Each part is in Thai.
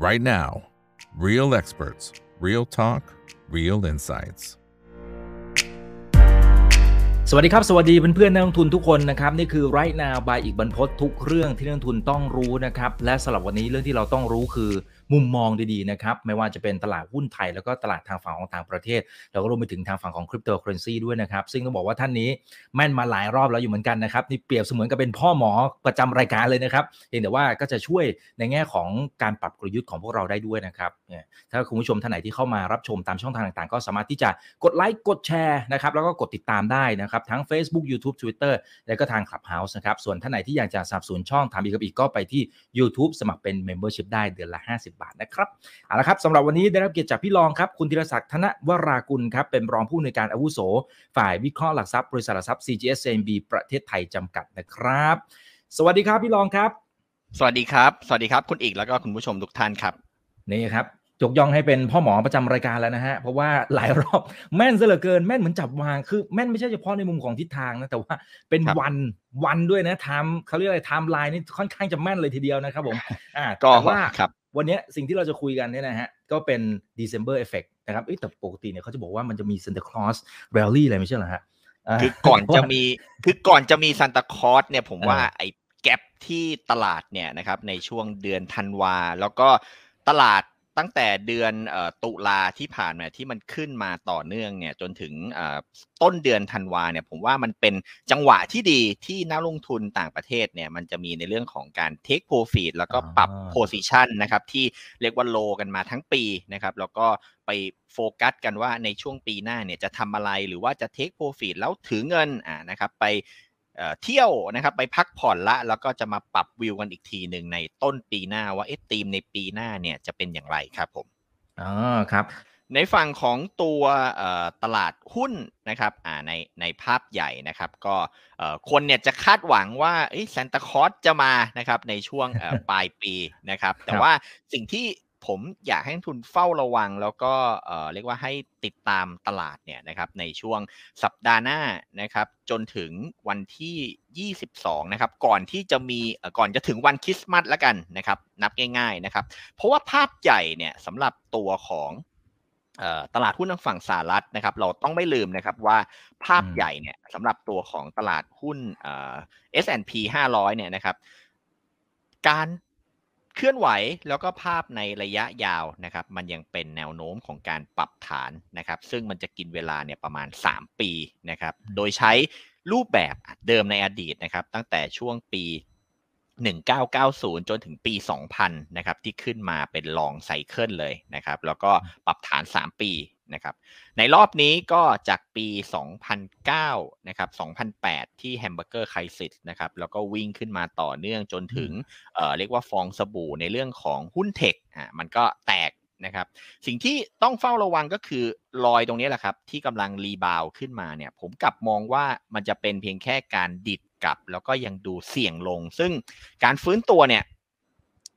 right now. Real experts, real talk, real insights. สวัสดีครับ สวัสดีเพื่อนๆนักลงทุนทุกคนนะครับ นี่คือ right now by อีกบรรพททุกเรื่องที่นักลงทุนต้องรู้นะครับ และสำหรับวันนี้เรื่องที่เราต้องรู้คือ มุมมองดีๆนะครับไม่ว่าจะเป็นตลาดหุ้นไทย แล้วก็ตลาดทางฝั่งของต่างประเทศ แล้วก็รวมไปถึงทางฝั่งของคริปโตเคอเรนซีด้วยนะครับ ซึ่งต้องบอกว่าท่านนี้แม่นมาหลายรอบแล้วอยู่เหมือนกันนะครับนี่เปรียบเสมือนกับเป็นพ่อหมอประจำรายการเลยนะครับเพียงแต่ว่าก็จะช่วยในแง่ของการปรับกลยุทธ์ของพวกเราได้ด้วยนะครับถ้าคุณผู้ชมท่านไหนที่เข้ามารับชมตามช่องทางต่างๆ ก็สามารถที่จะกดไลค์กดแชร์นะครับแล้วก็กดติดตามได้นะครับทั้ง Facebook YouTube Twitter แล้วก็ทาง Clubhouse นะครับส่วนท่านไหนที่อยากจะสนับสนช่องทำอีกกับอีกก็ไปที่ YouTube สมัครเป็น Membership ได้เดือนละ 50บาทนะครับเอาละครับสำหรับวันนี้ได้รับเกียรติจากพี่รองครับ คุณธีรศักดิ์ธนวรากุลครับเป็นรองผู้อำนวยการอาวุโส ฝ่ายวิเคราะห์หลักทรัพย์บริษัทหลักทรัพย์ CGS CIMB ประเทศไทยจำกัดนะครับ สวัสดีครับพี่รองครับ สวัสดีครับ สวัสดีครับ คุณอีกแล้วก็คุณผู้ชมทุกท่านครับนี่ครับยกย่องให้เป็นพ่อหมอประจำรายการแล้วนะฮะ เพราะว่าหลายรอบแม่นซะเหลือเกินแม่นเหมือนจับวางคือแม่นไม่ใช่เฉพาะในมุมของทิศทางนะแต่ว่าเป็นครับวันวันด้วยนะ time เขาเรียกอะไรไทม์ไลน์นี่ค่อนข้างจะแม่นเลยทีเดียวนะครับผมอ่าก็แต่ว่าครับ วันเนี้ยสิ่งที่เราจะคุยกันเนี่ยนะฮะก็เป็น December Effect นะครับเอ้ยแต่ปกติเนี่ยเขาจะบอกว่ามันจะมี Santa Claus Rally อะไรไม่ใช่เหรอฮะาคือก่อนจะมีคือก่อนจะมีซานตาคลอสเนี่ยผมเออว่าไอ้แกลบที่ตลาดเนี่ยนะครับในช่วงเดือนธันวา แล้วก็ตลาด ตั้งแต่เดือนเอ่อตุลาที่ผ่านมาที่มันขึ้นมาต่อเนื่องเนี่ยจนถึงเอ่อต้นเดือนธันวาเนี่ยผมว่ามันเป็นจังหวะที่ดีที่นักลงทุนต่างประเทศเนี่ยมันจะมีในเรื่องของการ take profit แล้วก็ปรับอ่า position นะครับที่เรียกว่าโลกันมาทั้งปีนะครับแล้วก็ไปโฟกัสกันว่าในช่วงปีหน้าเนี่ยจะทำอะไรหรือว่าจะ take profit แล้วถือเงินอ่านะครับไป เอ่อเที่ยวนะครับไปพักผ่อนละ แล้วก็จะมาปรับวิวกันอีกทีหนึ่งในต้นปีหน้าว่าเอ๊ะธีมในปีหน้าเนี่ยจะเป็นอย่างไรครับผมอ๋อครับ ในฝั่งของตัวเอ่อตลาดหุ้นนะครับอ่าในในภาพใหญ่นะครับ ก็เอ่อคนเนี่ยจะคาดหวังว่าซานตาคอสจะมานะครับในช่วงเอ่อปลายปีนะครับ แต่ว่าสิ่งที่ ผมอยากให้นักทุนเฝ้าระวัง แล้วก็เอ่อเรียกว่าให้ติดตามตลาดเนี่ยนะครับในช่วงสัปดาห์หน้านะครับจนถึงวันที่ 22 นะครับ ก่อนที่จะมีเอ่อก่อนจะถึงวันคริสต์มาสแล้วกันนะครับ นับง่าย ๆนะครับ เพราะว่าภาพใหญ่เนี่ยสำหรับตัวของเอ่อตลาดหุ้นทางฝั่งสหรัฐนะครับ เราต้องไม่ลืมนะครับว่าภาพอืมใหญ่เนี่ยสำหรับตัวของตลาดหุ้นเอ่อ S&P 500 เนี่ยนะครับ การ เคลื่อนไหวแล้วก็ภาพในระยะยาวนะครับ มันยังเป็นแนวโน้มของการปรับฐานนะครับ ซึ่งมันจะกินเวลาเนี่ยประมาณ 3 ปีนะครับ โดยใช้รูปแบบเดิมในอดีตนะครับ ตั้งแต่ช่วงปี 1990 จนถึงปี 2000 นะครับ ที่ขึ้นมาเป็นลองไซเคิลเลยนะครับ แล้วก็ปรับฐาน 3 ปี นะครับ ในรอบนี้ก็จากปี 2009 นะครับ 2008 ที่ Hamburger Crisis นะครับ แล้วก็วิ่งขึ้นมาต่อเนื่องจนถึงเอ่อเรียกว่าฟองสบู่ในเรื่องของหุ้น tech อะ มันก็แตกนะครับ สิ่งที่ต้องเฝ้าระวังก็คือรอบตรงนี้แหละครับ ที่กำลัง rebound ขึ้นมาเนี่ย ผมกลับมองว่ามันจะเป็นเพียงแค่การดีดกลับ แล้วก็ยังดูเสี่ยงลง ซึ่งการฟื้นตัวเนี่ย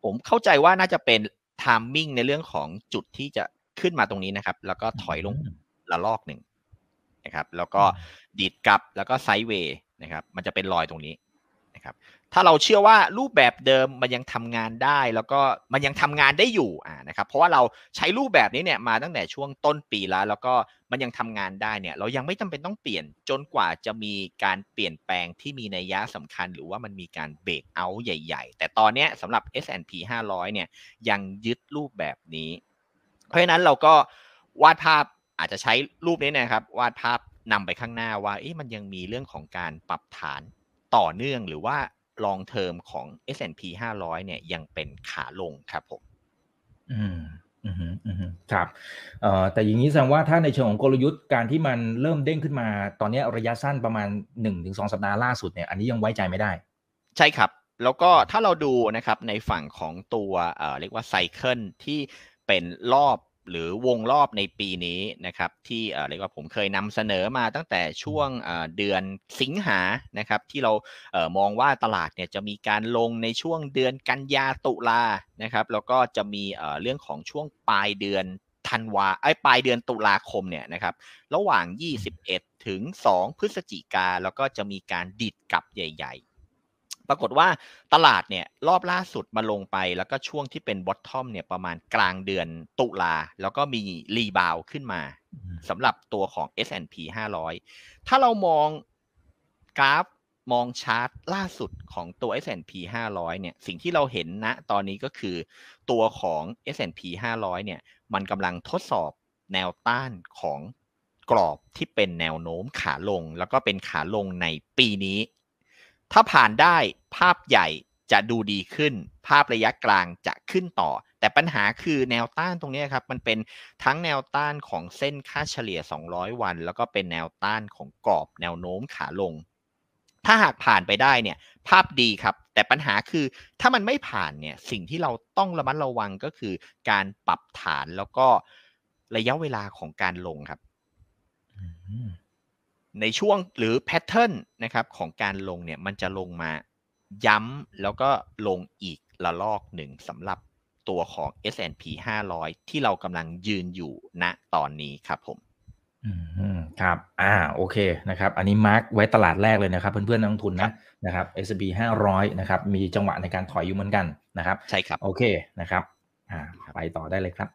ผมเข้าใจว่าน่าจะเป็นทามมิ่งในเรื่องของจุดที่จะ ขึ้นมาตรงนี้นะครับ แล้วก็ถอยลงอืมละลอกหนึ่งนะครับ แล้วก็ดีดกลับแล้วก็ไซด์เวย์นะครับ มันจะเป็นรอยตรงนี้นะครับ ถ้าเราเชื่อว่ารูปแบบเดิมมันยังทำงานได้ แล้วก็มันยังทำงานได้อยู่อ่านะครับ เพราะว่าเราใช้รูปแบบนี้เนี่ยมาตั้งแต่ช่วงต้นปีแล้ว แล้วก็มันยังทำงานได้เนี่ย เรายังไม่จำเป็นต้องเปลี่ยนจนกว่าจะมีการเปลี่ยนแปลงที่มีนัยยะสำคัญ หรือว่ามันมีการเบรกเอาท์ใหญ่ ๆ แต่ตอนเนี้ยสำหรับ S&P 500 เนี่ยยังยึดรูปแบบนี้ เพราะฉะนั้นเราก็วาดภาพอาจจะใช้รูปนี้นะครับ วาดภาพนำไปข้างหน้าว่าเอ๊ะมันยังมีเรื่องของการปรับฐานต่อเนื่องหรือว่า long term ของ S&P 500 เนี่ยยังเป็นขาลงครับผม อืมอืมอืมครับเอ่อแต่อย่างนี้แสดงว่าถ้าในเชิงของกลยุทธ์การที่มันเริ่มเด้งขึ้นมา ตอนนี้ระยะสั้นประมาณ1นถึงสสัปดาห์ล่าสุดเนี่ยอันนี้ยังไว้ใจไม่ได้ ใช่ครับ แล้วก็ถ้าเราดูนะครับในฝั่งของตัวเอ่อเรียกว่าไซเคิลที่ เป็นรอบหรือวงรอบในปีนี้นะครับ ที่เอ่อเรียกว่าผมเคยนำเสนอมาตั้งแต่ช่วงเอ่อเดือนสิงหานะครับ ที่เราเอ่อมองว่าตลาดเนี่ยจะมีการลงในช่วงเดือนกันยาตุลานะครับ แล้วก็จะมีเอ่อเรื่องของช่วงปลายเดือนธันวาไอ้ยปลายเดือนตุลาคมเนี่ยนะครับ ระหว่าง 21 ถึง 2 พฤศจิกาแล้วก็จะมีการดีดกลับใหญ่ ๆ ปรากฏว่าตลาดเนี่ยรอบล่าสุดมาลงไป แล้วก็ช่วงที่เป็น bottom เนี่ยประมาณกลางเดือนตุลา แล้วก็มี rebound ขึ้นมาสำหรับตัวของ S&P 500 ถ้าเรามองกราฟมองชาร์ตล่าสุดของตัว S&P 500 เนี่ย สิ่งที่เราเห็นณตอนนี้ก็คือตัวของ S&P 500 เนี่ย มันกำลังทดสอบแนวต้านของกรอบที่เป็นแนวโน้มขาลง แล้วก็เป็นขาลงในปีนี้ ถ้าผ่านได้ภาพใหญ่จะดูดีขึ้น ภาพระยะกลางจะขึ้นต่อ แต่ปัญหาคือแนวต้านตรงนี้ครับมันเป็นทั้งแนวต้านของเส้นค่าเฉลี่ย 200 วัน แล้วก็เป็นแนวต้านของกรอบแนวโน้มขาลง ถ้าหากผ่านไปได้เนี่ยภาพดีครับแต่ปัญหาคือถ้ามันไม่ผ่านเนี่ยสิ่งที่เราต้องระมัดระวังก็คือการปรับฐานแล้วก็ระยะเวลาของการลงครับ ในช่วงหรือแพทเทิร์นนะครับของการลงเนี่ยมันจะลงมาย้ำแล้วก็ลงอีกระลอกหนึ่งสำหรับตัวของ S&P 500 ที่เรากำลังยืนอยู่ณตอนนี้ครับผมอืมครับ อ่า โอเค นะครับ อันนี้มาร์กไว้ตลาดแรกเลยนะครับ เพื่อนๆนักลงทุนนะ นะครับ S&P 500 นะครับ มีจังหวะในการถอยอยู่เหมือนกันนะครับ ใช่ครับ โอเค นะครับ อ่า ไปต่อได้เลยครับ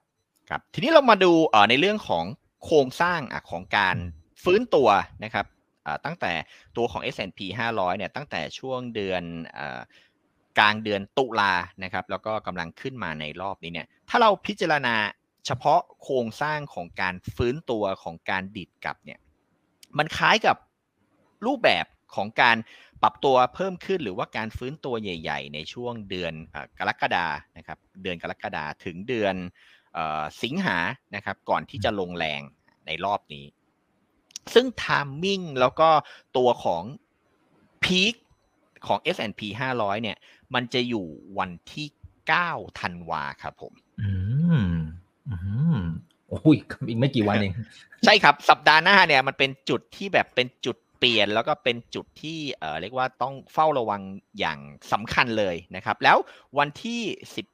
ครับ ทีนี้เรามาดูเอ่อในเรื่องของโครงสร้างอะของการ ฟื้นตัวนะครับตั้งแต่ตัวของ S&P 500เนี่ยตั้งแต่ช่วงเดือนอกลางเดือนตุลานะครับแล้วก็กำลังขึ้นมาในรอบนี้เนี่ยถ้าเราพิจารณาเฉพาะโครงสร้างของการฟื้นตัวของการดิดกลับเนี่ยมันคล้ายกับรูปแบบของการปรับตัวเพิ่มขึ้นหรือว่าการฟื้นตัวใหญ่ ๆ ในช่วงเดือนกรกฎานะครับเดือนกรกฎาถึงเดือนสิงหานะครับก่อนที่จะลงแรงในรอบนี้ ซึ่งทามมิ่งแล้วก็ตัวของพีคของ S&P 500 เนี่ย มันจะอยู่วันที่ 9 ธันวาครับผม อืม อืมโอ้ยอีกไม่กี่วันเอง ใช่ครับ สัปดาห์หน้าเนี่ย มันเป็นจุดที่แบบเป็นจุด เปลี่ยนแล้วก็เป็นจุดที่เอ่อเรียกว่าต้องเฝ้าระวังอย่างสำคัญเลยนะครับ แล้ววันที่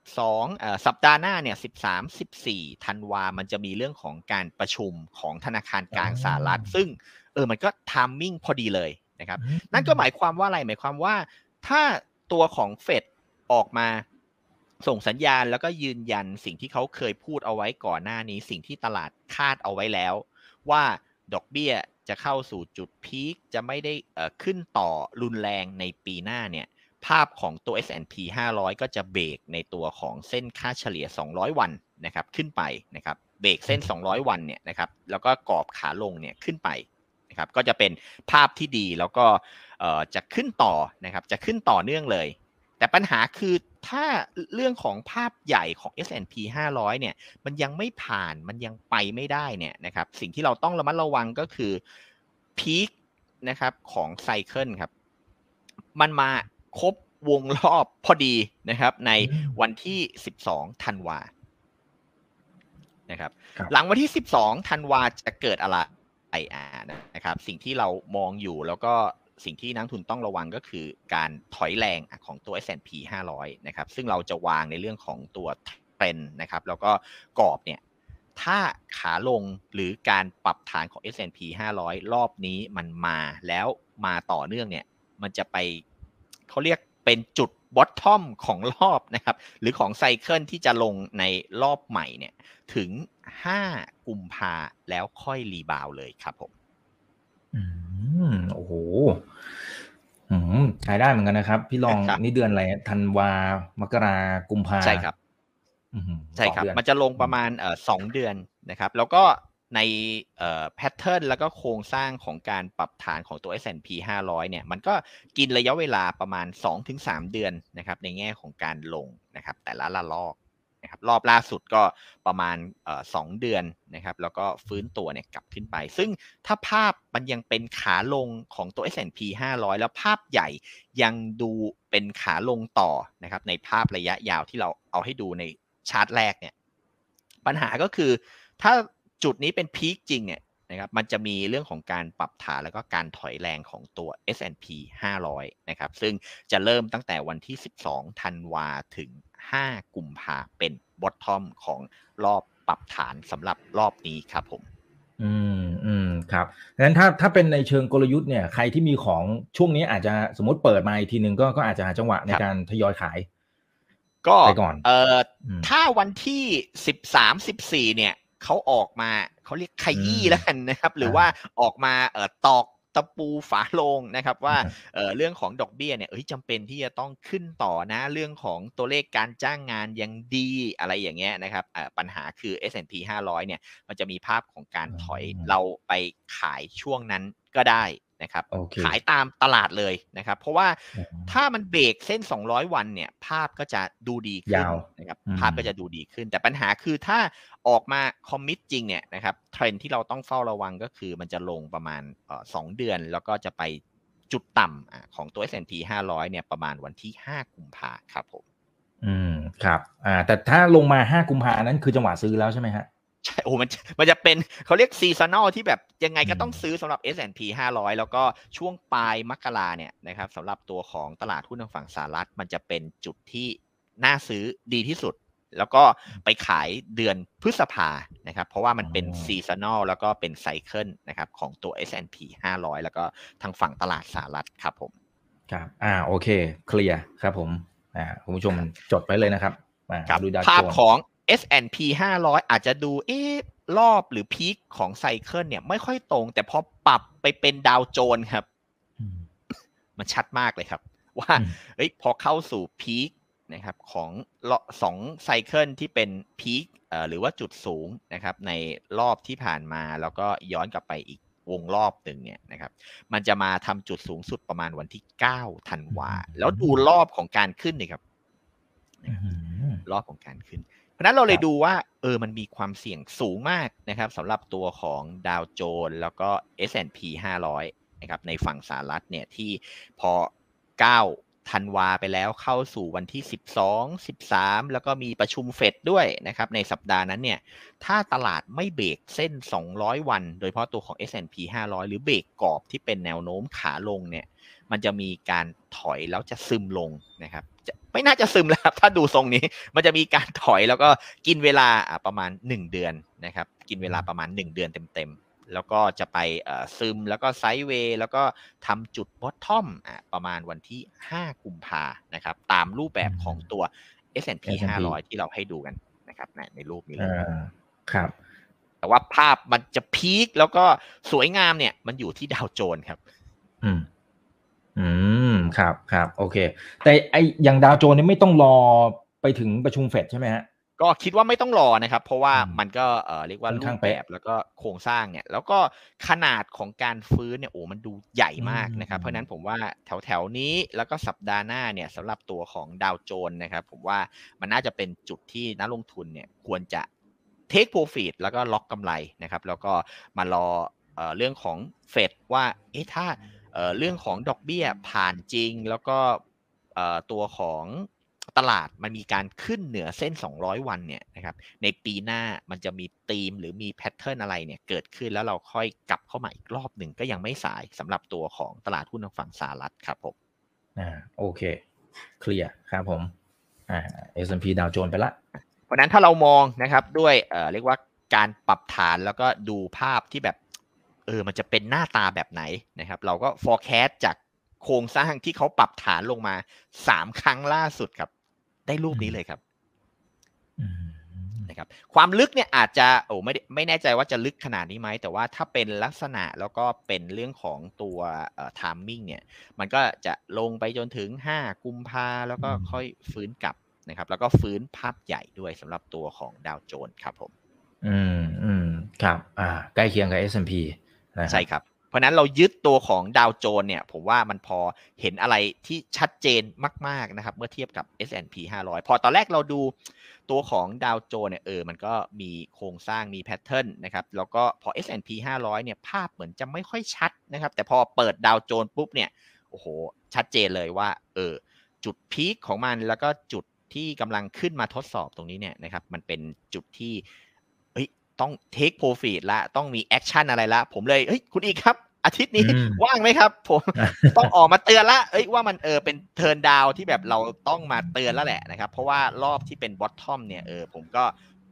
12เอ่อสัปดาห์หน้าเนี่ย13 14 ธันวา มันจะมีเรื่องของการประชุมของธนาคารกลางสหรัฐ ซึ่งเออมันก็ทามมิ่งพอดีเลยนะครับ นั่นก็หมายความว่าอะไร หมายความว่า ถ้าตัวของเฟดออกมาส่งสัญญาณแล้วก็ยืนยันสิ่งที่เขาเคยพูดเอาไว้ก่อนหน้านี้ สิ่งที่ตลาดคาดเอาไว้แล้ว ว่า ดอกเบี้ยจะเข้าสู่จุดพีคจะไม่ได้ขึ้นต่อรุนแรงในปีหน้าเนี่ยภาพของตัว S&P 500 ก็จะเบรกในตัวของเส้นค่าเฉลี่ย 200 วันนะครับขึ้นไปนะครับเบรกเส้น 200 วันเนี่ยนะครับแล้วก็กรอบขาลงเนี่ยขึ้นไปนะครับก็จะเป็นภาพที่ดีแล้วก็จะขึ้นต่อนะครับจะขึ้นต่อเนื่องเลย แต่ปัญหาคือ ถ้าเรื่องของภาพใหญ่ของ S&P 500 เนี่ย มันยังไม่ผ่านมันยังไปไม่ได้เนี่ยนะครับ สิ่งที่เราต้องระมัดระวังก็คือพีคนะครับของไซเคิลครับ มันมาครบวงรอบพอดีนะครับ ในวันที่ 12 ธันวานะครับ หลังวันที่ 12 ธันวาจะเกิดอะไรไออานะครับ สิ่งที่เรามองอยู่แล้วก็ สิ่งที่นักทุนต้องระวังก็คือการถอยแรงของตัว S&P 500 นะครับ ซึ่งเราจะวางในเรื่องของตัวเทรนนะครับ แล้วก็กรอบเนี่ย ถ้าขาลงหรือการปรับฐานของ S&P 500 รอบนี้มันมาแล้วมาต่อเนื่องเนี่ย มันจะไปเขาเรียกเป็นจุดบอททอมของรอบนะครับ หรือของไซเคิลที่จะลงในรอบใหม่เนี่ย ถึง 5 กุมภาแล้วค่อยรีบาวเลยครับผม อืม โอ้โหอืมใช้ได้เหมือนกันนะครับ พี่ลองนี่เดือนอะไรธันวามกรากุมภาใช่ครับใช่ครับ มันจะลงประมาณเอ่อสองเดือนนะครับ แล้วก็ในเอ่อแพทเทิร์นแล้วก็โครงสร้างของการปรับฐานของตัว S&P 500 เนี่ย มันก็กินระยะเวลาประมาณ 2-3 เดือนนะครับ ในแง่ของการลงนะครับ แต่ละละลอก นะครับรอบล่าสุดก็ประมาณเอ่อสเดือนนะครับแล้วก็ฟื้นตัวเนี่ยกลับขึ้นไป ซึ่งถ้าภาพมันยังเป็นขาลงของตัว S&P 500 แล้วภาพใหญ่ยังดูเป็นขาลงต่อนะครับในภาพระยะยาวที่เราเอาให้ดูในชาร์ตแรกเนี่ยปัญหาก็คือถ้าจุดนี้เป็นพีคจริงเนี่ยนะครับมันจะมีเรื่องของการปรับฐานแล้วก็การถอยแรงของตัว S&P 500 นะครับ ซึ่งจะเริ่มตั้งแต่วันที่ 12 ธันวาถึง 5 กุมภาเป็นบอททอมของรอบปรับฐานสำหรับรอบนี้ครับผม อืมอืมครับงั้นถ้าถ้าเป็นในเชิงกลยุทธ์เนี่ยใครที่มีของช่วงนี้อาจจะสมมติเปิดมาอีกทีหนึ่งก็ก็อาจจะหาจังหวะในครับการทยอยขาย ก็ไปก่อนเอ่ออมถ้าวันที่สิบสามสิบสี่เนี่ยเขาออกมาเขาเรียกขยี้อืมแล้วกันนะครับ หรือว่าออกมาเอ่อตอก ตะปูฝาโลงนะครับว่าอืมเอ่อเรื่องของดอกเบี้ยเนี่ยเอ้ยจำเป็นที่จะต้องขึ้นต่อนะเรื่องของตัวเลขการจ้างงานยังดีอะไรอย่างเงี้ยนะครับเอ่อปัญหาคือ S&P 500 เนี่ยมันจะมีภาพของการถอยอืมเราไปขายช่วงนั้นก็ได้ นะครับโอเคขายตามตลาดเลยนะครับ เพราะว่าอืมถ้ามันเบรกเส้น 200 วันเนี่ย ภาพก็จะดูดีขึ้นยาวนะครับอืมภาพก็จะดูดีขึ้น แต่ปัญหาคือถ้าออกมา commit จริงเนี่ยนะครับเทรนที่เราต้องเฝ้าระวังก็คือมันจะลงประมาณเอ่อสองเดือน แล้วก็จะไปจุดต่ำอะของตัว S&P 500 เนี่ยประมาณวันที่ 5 กุมภาครับผม อืม ครับ อ่า แต่ถ้าลงมาห้ากุมภานั้นคือจังหวะซื้อแล้วใช่ไหมฮะ ใช่โอ้มันมันจะเป็นเขาเรียก seasonal ที่แบบยังไงก็อืมต้องซื้อสำหรับ S&P 500 แล้วก็ช่วงปลายมกราเนี่ยนะครับสำหรับตัวของตลาดหุ้นทางฝั่งสหรัฐ มันจะเป็นจุดที่น่าซื้อดีที่สุด แล้วก็ไปขายเดือนพฤษภานะครับ เพราะว่ามันเป็นอ๋อ seasonal แล้วก็เป็น cycle นะครับของตัว S&P 500 แล้วก็ทางฝั่งตลาดสหรัฐครับผมครับอ่าโอเค clear ครับผมอ่าคุณผู้ชมจดไว้เลยนะครับอ่าครับดูดาวภาพโจนส์ของ S&P 500 อาจจะดูเอ๊ะรอบหรือ peak ของ cycle เนี่ยไม่ค่อยตรง แต่พอปรับไปเป็นดาวโจนส์ครับอืมมันชัดมากเลยครับ ว่าอืมเอ้ยพอเข้าสู่พีคนะครับของสองไซเคิลที่เป็นพีคเอ่อหรือว่าจุดสูงนะครับในรอบที่ผ่านมาแล้วก็ย้อนกลับไปอีกวงรอบหนึ่งเนี่ยนะครับ มันจะมาทำจุดสูงสุดประมาณวันที่9ธันวาแล้วดูรอบของการขึ้นนี่ครับอืมรอบของการขึ้น เพราะนั้นเราเลยดูว่าเออมันมีความเสี่ยงสูงมากนะครับสำหรับตัวของดาวโจนส์แล้วก็ S&P 500นะครับในฝั่งสหรัฐเนี่ยที่พอ9ธันวาไปแล้วเข้าสู่วันที่ 12 13 แล้วก็มีประชุมเฟดด้วยนะครับในสัปดาห์นั้นเนี่ยถ้าตลาดไม่เบรกเส้น 200 วัน โดยเฉพาะตัวของ S&P 500 หรือเบรกกรอบที่เป็นแนวโน้มขาลงเนี่ยมันจะมีการถอยแล้วจะซึมลงนะครับ ไม่น่าจะซึมแล้วครับ ถ้าดูทรงนี้ มันจะมีการถอยแล้วก็กินเวลาอะประมาณ 1 เดือนนะครับ กินเวลาประมาณ 1 เดือนเต็มๆ แล้วก็จะไปเอ่อซึมแล้วก็ sideway แล้วก็ทำจุด bottom อะประมาณวันที่ 5 กุมภานะครับ ตามรูปแบบของตัว S&P S&P 500 ที่เราให้ดูกันนะครับในในรูปนี้เลยอ่าครับ แต่ว่าภาพมันจะ peak แล้วก็สวยงามเนี่ย มันอยู่ที่ดาวโจนส์ครับ อืม อืมครับครับโอเค แต่ไออย่างดาวโจนส์เนี่ยไม่ต้องรอไปถึงประชุมเฟดใช่ไหมฮะก็คิดว่าไม่ต้องรอนะครับ เพราะว่าอืมมันก็เอ่อเรียกว่าค่อนรูข้างปแบเป๊ะบแล้วก็โครงสร้างเนี่ย แล้วก็ขนาดของการฟื้นเนี่ยโอ้มันดูใหญ่มากนะครับอืมเพราะฉะนั้นผมว่าแถวแถวๆนี้แล้วก็สัปดาห์หน้าเนี่ยสำหรับตัวของดาวโจนส์นะครับ ผมว่ามันน่าจะเป็นจุดที่นักลงทุนเนี่ยควรจะ take profit แล้วก็ล็อกกำไรนะครับ แล้วก็มารอเอ่อเรื่องของเฟดว่าเอ๊ะถ้า เอ่อเรื่องของดอกเบี้ยผ่านจริง แล้วก็เอ่อตัวของตลาดมันมีการขึ้นเหนือเส้น 200 วันเนี่ยนะครับในปีหน้ามันจะมีธีมหรือมีแพทเทิร์นอะไรเนี่ยเกิดขึ้นแล้วเราค่อยกลับเข้ามาอีกรอบหนึ่งก็ยังไม่สายสำหรับตัวของตลาดหุ้นทางฝั่งสหรัฐครับผมอ่าโอเค เคลียร์ครับผมอ่า S&P ดาวโจนส์ไปละ เพราะฉะนั้นถ้าเรามองนะครับด้วยเอ่อเรียกว่าการปรับฐานแล้วก็ดูภาพที่แบบ เออมันจะเป็นหน้าตาแบบไหนนะครับ เราก็ forecast จากโครงสร้างที่เขาปรับฐานลงมาสามครั้งล่าสุดครับ ได้รูปนี้เลยครับอืมนะครับ ความลึกเนี่ยอาจจะโอ้ไม่ได้ไม่แน่ใจว่าจะลึกขนาดนี้ไหม แต่ว่าถ้าเป็นลักษณะแล้วก็เป็นเรื่องของตัวเอ่อ timing เนี่ย มันก็จะลงไปจนถึง 5 กุมภาแล้วก็ค่อยฟื้นกลับนะครับ แล้วก็ฟื้นภาพใหญ่ด้วยสำหรับตัวของดาวโจนส์ครับผม อืมอืมครับ อ่า ใกล้เคียงกับ S&P นะ ใช่ครับ เพราะนั้นเรายึดตัวของดาวโจนเนี่ย ผมว่ามันพอเห็นอะไรที่ชัดเจนมาก ๆ นะครับ เมื่อเทียบกับ S&P 500 พอตอนแรกเราดูตัวของดาวโจนเนี่ยเออมันก็มีโครงสร้างมีแพทเทิร์นนะครับแล้วก็พอ S&P 500 เนี่ยภาพเหมือนจะไม่ค่อยชัดนะครับ แต่พอเปิดดาวโจนปุ๊บเนี่ยโอ้โห ชัดเจนเลยว่าเออจุด peak ของมันแล้วก็จุดที่กำลังขึ้นมาทดสอบตรงนี้เนี่ยนะครับมันเป็นจุดที่ เฮ้ยต้อง take profit ละต้องมี action อะไรละ ผมเลยเฮ้ยคุณอีกครับ อาทิตย์นี้อืมว่างไหมครับ ผมต้องออกมาเตือนละเอ้ยว่ามันเออเป็น turn down ที่แบบเราต้องมาเตือนแล้วแหละนะครับ เพราะว่ารอบที่เป็น bottom เนี่ยเออผมก็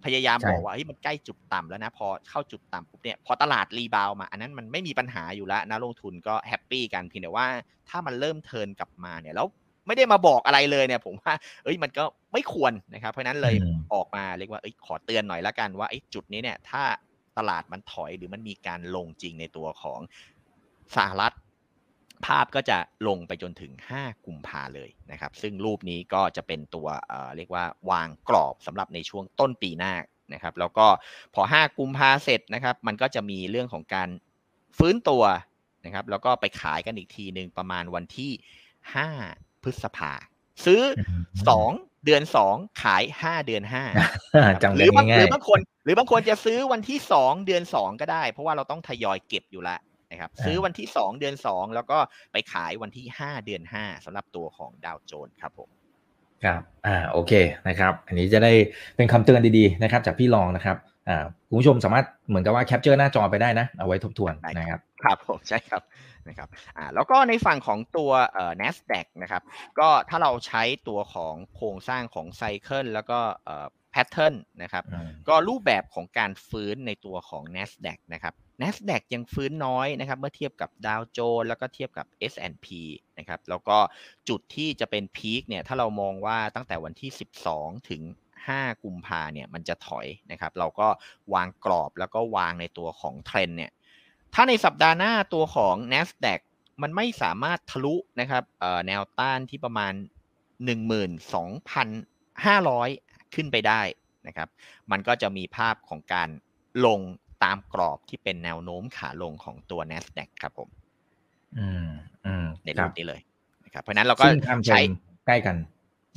พยายามใช่บอกว่าเฮ้ยมันใกล้จุดต่ำแล้วนะ พอเข้าจุดต่ำปุ๊บเนี่ยพอตลาด rebound มา อันนั้นมันไม่มีปัญหาอยู่แล้วนะลงทุนก็ happy กันเพียงแต่ว่าถ้ามันเริ่มเทิร์นกลับมาเนี่ยแล้ว ไม่ได้มาบอกอะไรเลยเนี่ย ผมว่าเอ้ยมันก็ไม่ควรนะครับ เพราะฉะนั้นเลยอืมออกมาเรียกว่าเอ้ยขอเตือนหน่อยละกันว่าไอ้จุดนี้เนี่ย ถ้าตลาดมันถอยหรือมันมีการลงจริงในตัวของสหรัฐภาพก็จะลงไปจนถึง 5 กุมภาเลยนะครับ ซึ่งรูปนี้ก็จะเป็นตัวเอ่อเรียกว่าวางกรอบสำหรับในช่วงต้นปีหน้านะครับ แล้วก็พอ 5 กุมภาเสร็จนะครับ มันก็จะมีเรื่องของการฟื้นตัวนะครับ แล้วก็ไปขายกันอีกทีหนึ่งประมาณวันที่ 5 พฤษภา ซื้อ2เดือน2ขาย5เดือน5จำหกัรืนอบางหง่ารืยอบางคน หรือบางคนจะซื้อวันที่สองเดือนสองก็ได้ เพราะว่าเราต้องทยอยเก็บอยู่แล้วนะครับอ่าซื้อวันที่สองเดือนสองแล้วก็ไปขายวันที่ห้าเดือนห้าสำหรับตัวของดาวโจนส์ครับผมๆครับ อ่า โอเค นะครับ อันนี้จะได้เป็นคำเตือนดีๆ นะครับ จากพี่รองนะครับ อ่า คุณผู้ชมสามารถเหมือนกับว่า capture หน้าจอไปได้นะ เอาไว้ทบทวนได้นะครับ ครับผม ใช่ครับ นะครับอ่าแล้วก็ในฝั่งของตัวเอ่อ NASDAQ นะครับก็ถ้าเราใช้ตัวของโครงสร้างของ cycle แล้วก็เอ่อ pattern นะครับอืมก็รูปแบบของการฟื้นในตัวของ NASDAQ นะครับ NASDAQ ยังฟื้นน้อยนะครับเมื่อเทียบกับดาวโจนส์แล้วก็เทียบกับ S&P นะครับแล้วก็จุดที่จะเป็น peak เนี่ยถ้าเรามองว่าตั้งแต่วันที่ 12 ถึง 5 กุมภาเนี่ยมันจะถอยนะครับเราก็วางกรอบแล้วก็วางในตัวของเทรนเนี่ย ถ้าในสัปดาห์หน้าตัวของ NASDAQ มันไม่สามารถทะลุนะครับเอ่อแนวต้านที่ประมาณ 12,500 ขึ้นไปได้นะครับ มันก็จะมีภาพของการลงตามกรอบที่เป็นแนวโน้มขาลงของตัว NASDAQ ครับผม อืม อืมในครูรับปนี้เลยนะครับ เพราะฉะนั้นเราก็ซึ่งทำใช้ใกล้กัน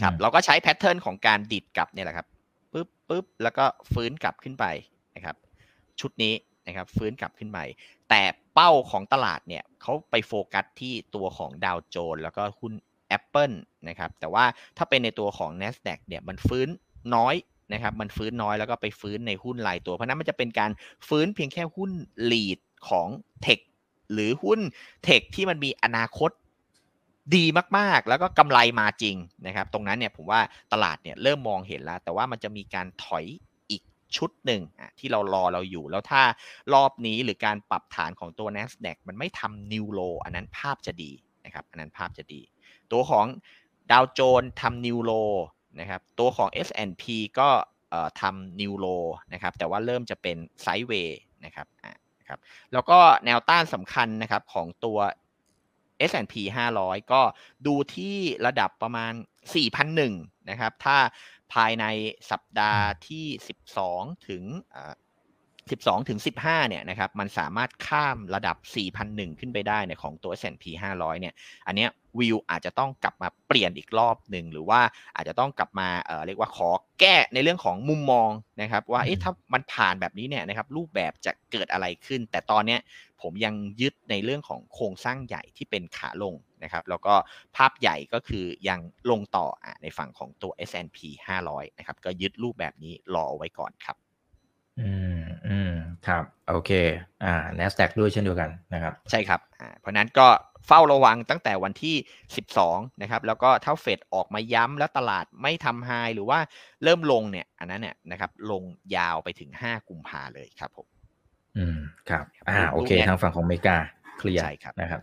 ครับอืมเราก็ใช้แพทเทิร์นของการดิดกลับเนี่ยแหละครับปึ๊บปึ๊บแล้วก็ฟื้นกลับขึ้นไปนะครับ ชุดนี้นะครับ ฟื้นกลับขึ้นไป แต่เป้าของตลาดเนี่ยเขาไปโฟกัสที่ตัวของดาวโจนส์แล้วก็หุ้น Apple นะครับแต่ว่าถ้าเป็นในตัวของ NASDAQ เนี่ยมันฟื้นน้อยนะครับมันฟื้นน้อยแล้วก็ไปฟื้นในหุ้นรายตัว เพราะนั้นมันจะเป็นการฟื้นเพียงแค่หุ้น lead ของเทคหรือหุ้นเทคที่มันมีอนาคตดีมากๆ แล้วก็กำไรมาจริงนะครับ ตรงนั้นเนี่ยผมว่าตลาดเนี่ยเริ่มมองเห็นแล้ว แต่ว่ามันจะมีการถอย ชุดหนึ่งที่เรารอเราอยู่ แล้วถ้ารอบนี้หรือการปรับฐานของตัว NASDAQ มันไม่ทำนิวโลอันนั้นภาพจะดีนะครับ อันนั้นภาพจะดี ตัวของดาวโจนทำนิวโลนะครับ ตัวของ S&P ก็ทำนิวโลนะครับ แต่ว่าเริ่มจะเป็นไซด์เวย์นะครับอะนะครับ แล้วก็แนวต้านสำคัญนะครับของตัว S&P 500 ก็ดูที่ระดับประมาณ 4,001นะครับ ถ้า ภายในสัปดาห์ที่ 12 ถึง12 ถึง 15 เนี่ยนะครับ มันสามารถข้ามระดับ 4,001 ขึ้นไปได้เนี่ยของตัว S&P 500 เนี่ย อันเนี้ยวิวอาจจะต้องกลับมาเปลี่ยนอีกรอบหนึ่ง หรือว่าอาจจะต้องกลับมาเอ่อเรียกว่าขอแก้ในเรื่องของมุมมองนะครับ ว่าเอ๊ะถ้ามันผ่านแบบนี้เนี่ยนะครับ รูปแบบจะเกิดอะไรขึ้น แต่ตอนเนี้ยผมยังยึดในเรื่องของโครงสร้างใหญ่ที่เป็นขาลง นะครับ แล้วก็ภาพใหญ่ก็คือยังลงต่ออะในฝั่งของตัว S&P 500 นะครับ ก็ยึดรูปแบบนี้รอเอาไว้ก่อนครับ อืมอืมครับ โอเค อ่า NASDAQ ด้วยเช่นเดียวกันนะครับ ใช่ครับ อ่า เพราะฉะนั้นก็เฝ้าระวังตั้งแต่วันที่ 12 นะครับ แล้วก็ถ้าเฟดออกมาย้ำแล้วตลาดไม่ทำไฮหรือว่าเริ่มลงเนี่ย อันนั้นเนี่ยนะครับ ลงยาวไปถึง 5 กุมภาเลยครับผม อืม ครับ อ่ารูปโอเครูปเนี้ยทางฝั่งของอเมริกา เคลียร์ใช่ครับ นะครับ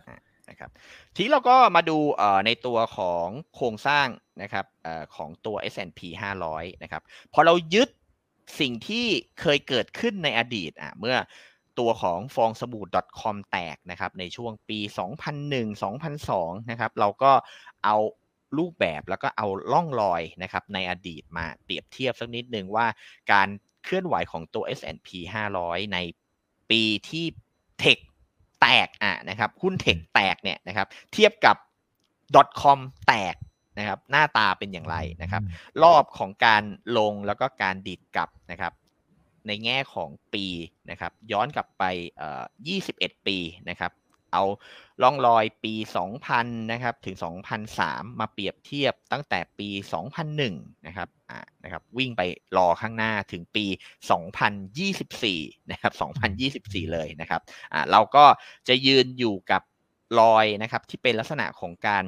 นะครับทีนี้เราก็มาดูในตัวของโครงสร้างนะครับอของตัว S&P 500 นะครับพอเรายึดสิ่งที่เคยเกิดขึ้นในอดีตอะเมื่อตัวของฟองสบู่ .com แตกนะครับในช่วงปี 2001 2002 นะครับเราก็เอารูปแบบแล้วก็เอาล่องรอยนะครับในอดีตมาเปรียบเทียบสักนิดหนึ่งว่าการเคลื่อนไหวของตัว S&P 500 ในปีที่เทค แตกอะนะครับหุ้นเทคแตกเนี่ยนะครับเทียบกับ .com แตกนะครับหน้าตาเป็นอย่างไรนะครับ รอบของการลงแล้วก็การดิดกลับนะครับในแง่ของปีนะครับย้อนกลับไปเอ่อ21 ปีนะครับ เอาล่องรอยปี 2000 นะครับถึง 2003 มาเปรียบเทียบตั้งแต่ปี 2001 นะครับอ่านะครับวิ่งไปรอข้างหน้าถึงปี 2024 นะครับ 2024 เลยนะครับอ่าเราก็จะยืนอยู่กับรอยนะครับที่เป็นลักษณะของการ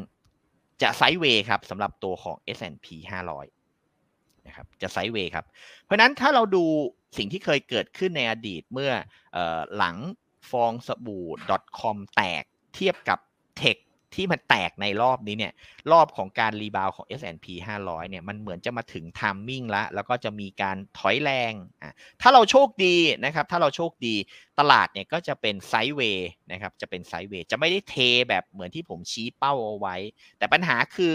จะ sideway ครับสำหรับตัวของ S&P 500 นะครับจะ sideway ครับ เพราะนั้นถ้าเราดูสิ่งที่เคยเกิดขึ้นในอดีตเมื่อเออหลัง ฟองสบู่ .com แตกเทียบกับ tech ที่มันแตกในรอบนี้เนี่ยรอบของการ rebound ของ S&P 500เนี่ยมันเหมือนจะมาถึง timing แล้วแล้วก็จะมีการถอยแรงอะถ้าเราโชคดีนะครับถ้าเราโชคดีตลาดเนี่ยก็จะเป็น sideway นะครับจะเป็น sideway จะไม่ได้เทแบบเหมือนที่ผมชี้เป้าเอาไว้ แต่ปัญหาคือ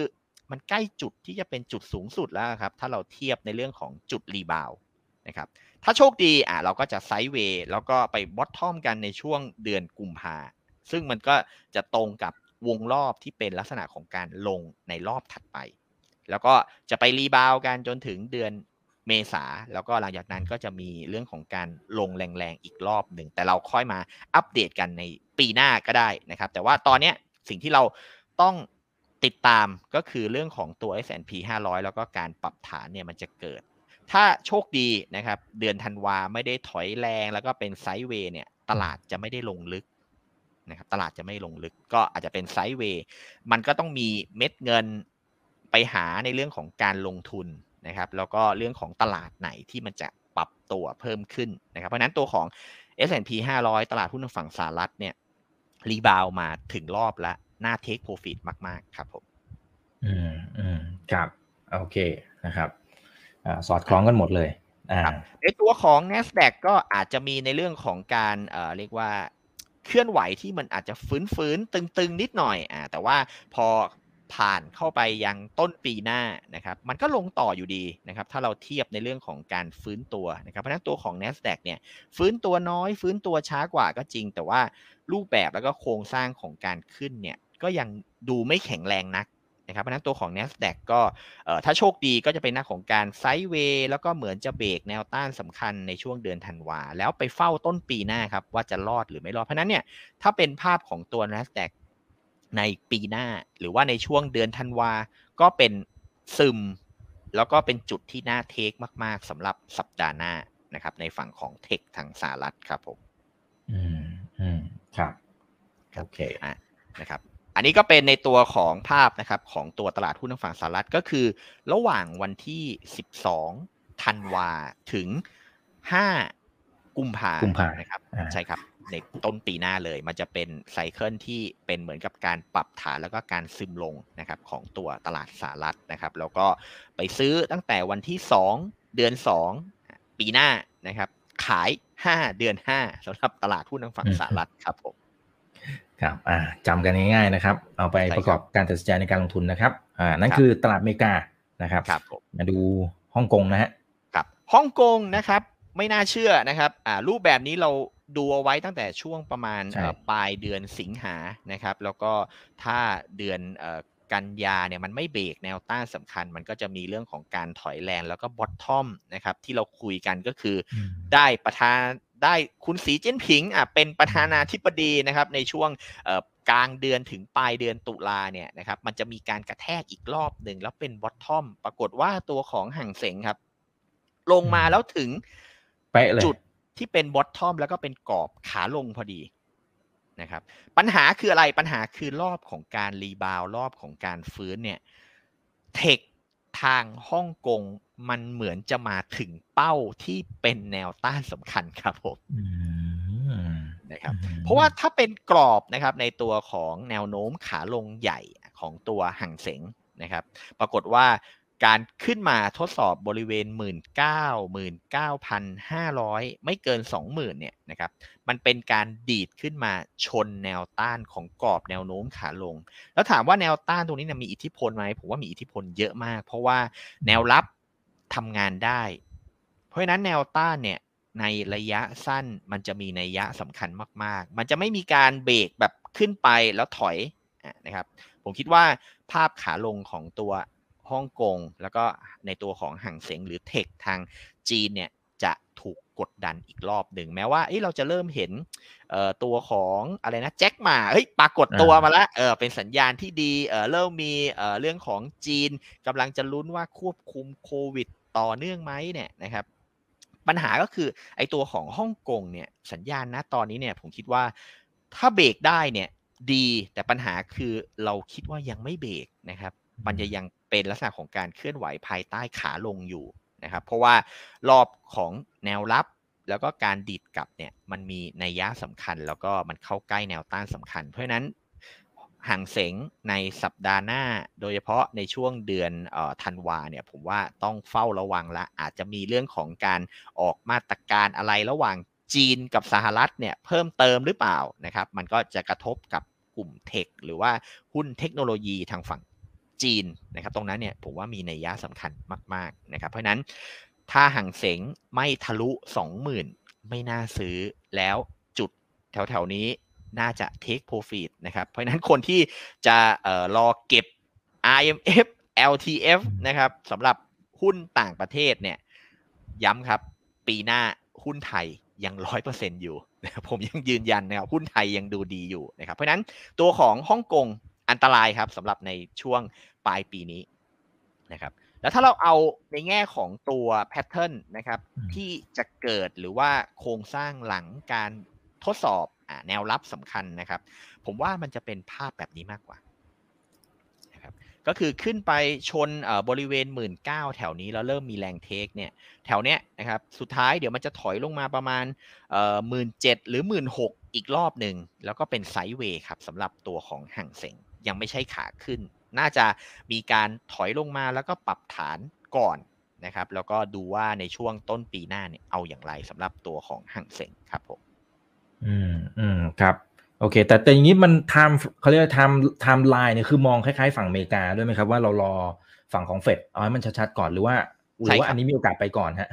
มันใกล้จุดที่จะเป็นจุดสูงสุดแล้วครับถ้าเราเทียบในเรื่องของจุดรีบาว นะครับถ้าโชคดีอะเราก็จะไซด์เวย์แล้วก็ไปบอททอมกันในช่วงเดือนกุมภาซึ่งมันก็จะตรงกับวงรอบที่เป็นลักษณะของการลงในรอบถัดไป แล้วก็จะไปรีบาวกันจนถึงเดือนเมษาแล้วก็หลังจากนั้นก็จะมีเรื่องของการลงแรงๆอีกรอบหนึ่ง แต่เราค่อยมาอัปเดตกันในปีหน้าก็ได้นะครับ แต่ว่าตอนนี้สิ่งที่เราต้องติดตามก็คือเรื่องของตัว S&P 500 แล้วก็การปรับฐานเนี่ยมันจะเกิด ถ้าโชคดีนะครับ เดือนธันวาไม่ได้ถอยแรงแล้วก็เป็นไซด์เวย์เนี่ย ตลาดจะไม่ได้ลงลึกนะครับ ตลาดจะไม่ลงลึก ก็อาจจะเป็นไซด์เวย์มันก็ต้องมีเม็ดเงินไปหาในเรื่องของการลงทุนนะครับ แล้วก็เรื่องของตลาดไหนที่มันจะปรับตัวเพิ่มขึ้นนะครับ เพราะนั้นตัวของ S&P 500 ตลาดหุ้นฝั่งสหรัฐเนี่ยรีบาวมาถึงรอบแล้วน่าเทคโปรฟิตมาก ๆ ครับผม อืมอืมครับ โอเคนะครับ สอดคล้องกันหมดเลยในตัวของ NASDAQ ก็อาจจะมีในเรื่องของการเรียกว่าเคลื่อนไหวที่มันอาจจะฟื้นฟื้นตึงๆ นิดหน่อยอ่าแต่ว่าพอผ่านเข้าไปยังต้นปีหน้านะครับ มันก็ลงต่ออยู่ดีนะครับ ถ้าเราเทียบในเรื่องของการฟื้นตัวนะครับ เพราะฉะนั้นตัวของ NASDAQ เนี่ย ฟื้นตัวน้อย ฟื้นตัวช้ากว่าก็จริง แต่ว่ารูปแบบแล้วก็โครงสร้างของการขึ้นเนี่ย ก็ยังดูไม่แข็งแรงนัก นะครับเพราะฉะนั้นตัวของ NASDAQ ก็เอ่อถ้าโชคดีก็จะเป็นหน้าของการไซด์เวย์แล้วก็เหมือนจะเบรกแนวต้านสำคัญในช่วงเดือนธันวา แล้วไปเฝ้าต้นปีหน้าครับว่าจะรอดหรือไม่รอด เพราะฉะนั้นเนี่ยถ้าเป็นภาพของตัว NASDAQ ในปีหน้า หรือว่าในช่วงเดือนธันวา ก็เป็นซึม แล้วก็เป็นจุดที่น่าเทคมาก ๆสำหรับสัปดาห์หน้านะครับในฝั่งของเทคทางสหรัฐครับผม อืมอืมครับครับโอเคอะนะครับ อันนี้ก็เป็นในตัวของภาพนะครับของตัวตลาดหุ้นทางฝั่งสหรัฐก็คือ ระหว่างวันที่ 12 ธันวาถึง 5 กุมภากุมภานะครับอ่าใช่ครับในต้นปีหน้าเลย มันจะเป็นไซเคิลที่เป็นเหมือนกับการปรับฐานแล้วก็การซึมลงนะครับของตัวตลาดสหรัฐนะครับ แล้วก็ไปซื้อตั้งแต่วันที่ 2 เดือน 2 ปีหน้านะครับขาย 5 เดือน 5สำหรับตลาดหุ้นทางฝั่งสหรัฐครับผม ครับอ่าจำกันง่ายๆนะครับ เอาไปใช่ครับประกอบการตัดสินใจในการลงทุนนะครับอ่านั่นครับคือตลาดอเมริกานะครับครับผมมาดูฮ่องกงนะฮะครับฮ่องกงนะครับไม่น่าเชื่อนะครับอ่ารูปแบบนี้เราดูเอาไว้ตั้งแต่ช่วงประมาณใช่เอ่อปลายเดือนสิงหานะครับ แล้วก็ถ้าเดือนเอ่อกันยาเนี่ยมันไม่เบรกแนวต้านสำคัญ มันก็จะมีเรื่องของการถอยแรงแล้วก็บอททอมนะครับที่เราคุยกันก็คืออืมได้ประธาน ได้คุณสีจิ้นผิงอะเป็นประธานาธิบดีนะครับในช่วงเอ่อกลางเดือนถึงปลายเดือนตุลาเนี่ยนะครับมันจะมีการกระแทกอีกรอบหนึ่งแล้วเป็นบอททอม ปรากฏว่าตัวของห่างเสงครับ ลงมาแล้วถึงเป๊ะเลยจุดที่เป็น bottom แล้วก็เป็นกรอบขาลงพอดีนะครับปัญหาคืออะไรปัญหาคือรอบของการ rebound รอบของการฟื้นเนี่ย tech ทางฮ่องกง มันเหมือนจะมาถึงเป้าที่เป็นแนวต้านสำคัญครับผมอืมนะครับอืมเพราะว่าถ้าเป็นกรอบนะครับในตัวของแนวโน้มขาลงใหญ่ของตัวฮั่งเส็งนะครับ ปรากฏว่าการขึ้นมาทดสอบบริเวณ 1 9 0 0 0 19,500 ไม่เกิน 20,000เนี่ยนะครับมันเป็นการดีดขึ้นมาชนแนวต้านของกรอบแนวโน้มขาลง แล้วถามว่าแนวต้านตรงนี้เนยมีอิทธิพลไหมผมว่ามีอิทธิพลเยอะมาก เพราะว่าแนวรับ ทำงานได้ เพราะฉะนั้นแนวต้านเนี่ยในระยะสั้นมันจะมีนัยยะสำคัญมาก ๆ มันจะไม่มีการเบรกแบบขึ้นไปแล้วถอยอะนะครับ ผมคิดว่าภาพขาลงของตัวฮ่องกง แล้วก็ในตัวของห่างเสงหรือเทคทางจีนเนี่ยจะถูกกดดันอีกรอบหนึ่งแม้ว่าเอ้ยเราจะเริ่มเห็นเอ่อตัวของอะไรนะแจ็คหมาเฮ้ยปรากฏตัวมาแล้วเออเป็นสัญญาณที่ดีเออเริ่มมีเอ่อเรื่องของจีนกำลังจะลุ้นว่าควบคุมโควิด ต่อเนื่องไหมเนี่ยนะครับปัญหาก็คือไอตัวของฮ่องกงเนี่ยสัญญาณนะตอนนี้เนี่ยผมคิดว่าถ้าเบรกได้เนี่ยดีแต่ปัญหาคือเราคิดว่ายังไม่เบรกนะครับมันจะยังเป็นลักษณะของการเคลื่อนไหวภายใต้ขาลงอยู่นะครับเพราะว่ารอบของแนวรับแล้วก็การดีดกลับเนี่ยมันมีนัยยะสำคัญ แล้วก็มันเข้าใกล้แนวต้านสำคัญ เพราะฉะนั้น ห่างเสงในสัปดาห์หน้า โดยเฉพาะในช่วงเดือนธันวาเนี่ยผมว่าต้องเฝ้าระวังละอาจจะมีเรื่องของการออกมาตรการอะไรระหว่างจีนกับสหรัฐเนี่ยเพิ่มเติมหรือเปล่านะครับ มันก็จะกระทบกับกลุ่มเทคหรือว่าหุ้นเทคโนโลยีทางฝั่งจีนนะครับ ตรงนั้นเนี่ยผมว่ามีนัยยะสำคัญมาก ๆนะครับ เพราะนั้นถ้าห่างเสงไม่ทะลุ 20,000 ไม่น่าซื้อแล้วจุดแถวๆนี้ น่าจะ take profit นะครับ เพราะนั้นคนที่จะเอ่อรอเก็บ IMF LTF นะครับสำหรับหุ้นต่างประเทศเนี่ยย้ำครับ ปีหน้าหุ้นไทยยังร้อยเปอร์เซ็นอยู่นะผมยังยืนยันนะครับหุ้นไทยยังดูดีอยู่นะครับ เพราะนั้นตัวของฮ่องกงอันตรายครับสำหรับในช่วงปลายปีนี้นะครับแล้วถ้าเราเอาในแง่ของตัวแพทเทิร์นนะครับที่จะเกิดหรือว่าโครงสร้างหลังการ ทดสอบอแนวรับสำคัญนะครับ ผมว่ามันจะเป็นภาพแบบนี้มากกว่านะครับก็คือขึ้นไปชนบริเวณ 1 9ื่นแถวนี้แล้วเริ่มมีแรงเทคเนี่ยแถวเนี้ยนะครับสุดท้ายเดี๋ยวมันจะถอยลงมาประมาณหมื่นเจ็ดหรือหมื่นหกอีกรอบหนึ่งแล้วก็เป็นไซด์เวย์ครับสำหรับตัวของห่างเสงยังไม่ใช่ขาขึ้น น่าจะมีการถอยลงมาแล้วก็ปรับฐานก่อนนะครับ แล้วก็ดูว่าในช่วงต้นปีหน้าเนี่ยเอาอย่างไรสำหรับตัวของฮั่งเส็งครับผม อืมอืมครับ โอเค แต่แต่อย่างนี้มัน time เขาเรียก time timeline เนี่ยคือมองคล้ายๆ ฝั่งอเมริกาด้วยไหมครับ ว่าเรารอฝั่งของเฟดเอาให้มันชัดๆก่อนหรือว่าหรือว่าอันนี้มีโอกาสไปก่อนฮะ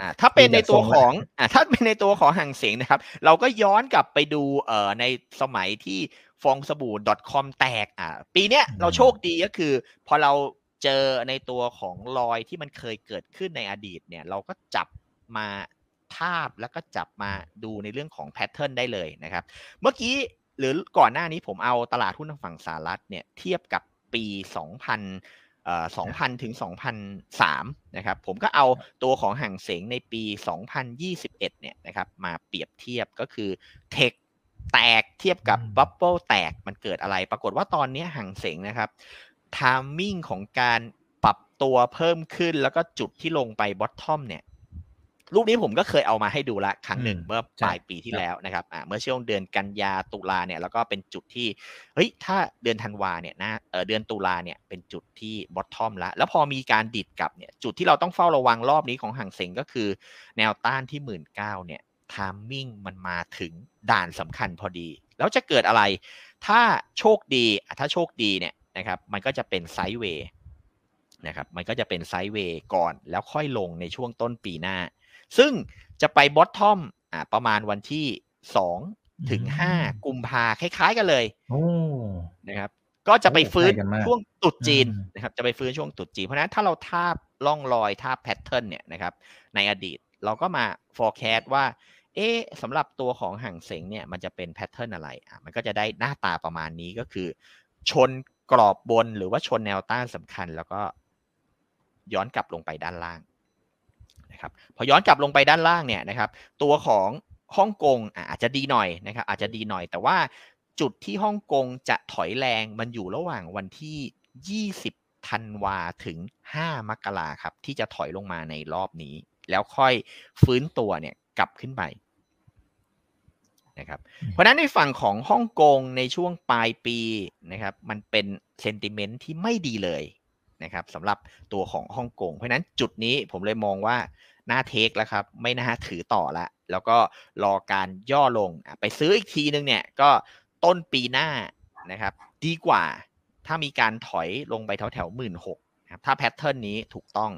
อ่าถ้าเป็นในตัวของอ่าถ้าเป็นในตัวของฮั่งเส็งนะครับ เราก็ย้อนกลับไปดูเอ่อในสมัยที่ฟองสบู่ .com แตกอ่าปีเนี้ยเราโชคดีก็คือ พอเราเจอในตัวของรอยที่มันเคยเกิดขึ้นในอดีตเนี่ย เราก็จับมา ภาพแล้วก็จับมาดูในเรื่องของแพทเทิร์นได้เลยนะครับ เมื่อกี้หรือก่อนหน้านี้ผมเอาตลาดหุ้นทางฝั่งสหรัฐเนี่ยเทียบกับปี 2000เอ่อ2000 ถึง 2003 นะครับ ผมก็เอาตัวของห่างเสงในปี 2021 เนี่ยนะครับมาเปรียบเทียบก็คือtech แตกเทียบกับ bubble แตกมันเกิดอะไร ปรากฏว่าตอนนี้ฮั่งเส็งนะครับ timing ของการปรับตัวเพิ่มขึ้นแล้วก็จุดที่ลงไป bottom เนี่ย รูปนี้ผมก็เคยเอามาให้ดูละครั้งหนึ่งเมื่อปลายปีที่แล้วนะครับอ่าเมื่อช่วงเดือนกันยาตุลาเนี่ยแล้วก็เป็นจุดที่เฮ้ยถ้าเดือนธันวาเนี่ยนะเออเดือนตุลาเนี่ยเป็นจุดที่ bottom แล้วแล้วพอมีการดีดกลับเนี่ยจุดที่เราต้องเฝ้าระวังรอบนี้ของฮั่งเส็งก็คือแนวต้านที่หมื่นเก้าเนี่ย timing มันมาถึงด่านสำคัญพอดี แล้วจะเกิดอะไร ถ้าโชคดีถ้าโชคดีเนี่ยนะครับมันก็จะเป็น sideway นะครับมันก็จะเป็น sideway ก่อนแล้วค่อยลงในช่วงต้นปีหน้า ซึ่งจะไป bottom อ่าประมาณวันที่สองถึงห้ากุมภาคล้าย ๆ กันเลยนะครับ ก็จะไปฟื้นช่วงตรุษจีนนะครับ จะไปฟื้นช่วงตรุษจีน เพราะนั้นถ้าเราทาบล่องรอยทาบแพทเทิร์นเนี่ยนะครับ ในอดีตเราก็มา forecast ว่า เอ๊สำหรับตัวของห่างเสงเนี่ย มันจะเป็นแพทเทิร์นอะไรอะมันก็จะได้หน้าตาประมาณนี้ก็คือ ชนกรอบบนหรือว่าชนแนวต้านสำคัญ แล้วก็ย้อนกลับลงไปด้านล่าง ครับพอย้อนกลับลงไปด้านล่างเนี่ยนะครับตัวของฮ่องกงอาจจะดีหน่อยนะครับอาจจะดีหน่อย แต่ว่าจุดที่ฮ่องกงจะถอยแรงมันอยู่ระหว่างวันที่ 20ธันวาถึง 5 มกราครับที่จะถอยลงมาในรอบนี้ แล้วค่อยฟื้นตัวเนี่ยกลับขึ้นไปนะครับเพราะนั้นในฝั่งของฮ่องกงในช่วงปลายปีนะครับมันเป็นเซนติเมนต์ที่ไม่ดีเลย นะครับสำหรับตัวของฮ่องกงเพราะนั้นจุดนี้ผมเลยมองว่าน่าเทคแล้วครับ ไม่น่าถือต่อละ แล้วก็รอการย่อลงไปซื้ออีกทีนึงเนี่ยก็ต้นปีหน้านะครับ ดีกว่าถ้ามีการถอยลงไปแถวแถวหมื่นหกครับถ้า pattern นี้ถูกต้อง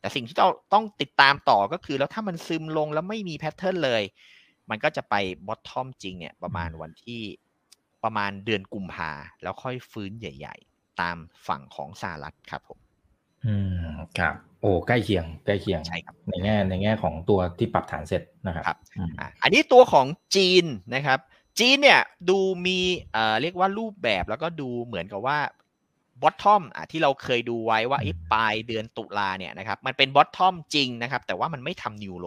แต่สิ่งที่เราต้องติดตามต่อก็คือ แล้วถ้ามันซึมลงแล้วไม่มี pattern เลย มันก็จะไป bottom จริงเนี่ยประมาณวันที่ประมาณเดือนกุมภาแล้วค่อยฟื้นใหญ่ ๆ ตามฝั่งของสหรัฐครับผม อืมครับ โอ้ใกล้เคียง ใกล้เคียงใช่ครับในแง่ในแง่ของตัวที่ปรับฐานเสร็จนะครับรบอันนี้ตัวของจีนนะครับ จีนเนี่ยดูมีเอ่อเรียกว่ารูปแบบแล้วก็ดูเหมือนกับว่า bottom อะที่เราเคยดูไว้ว่าปลายเดือนตุลาเนี่ยนะครับมันเป็น bottom จริงนะครับ แต่ว่ามันไม่ทำ new low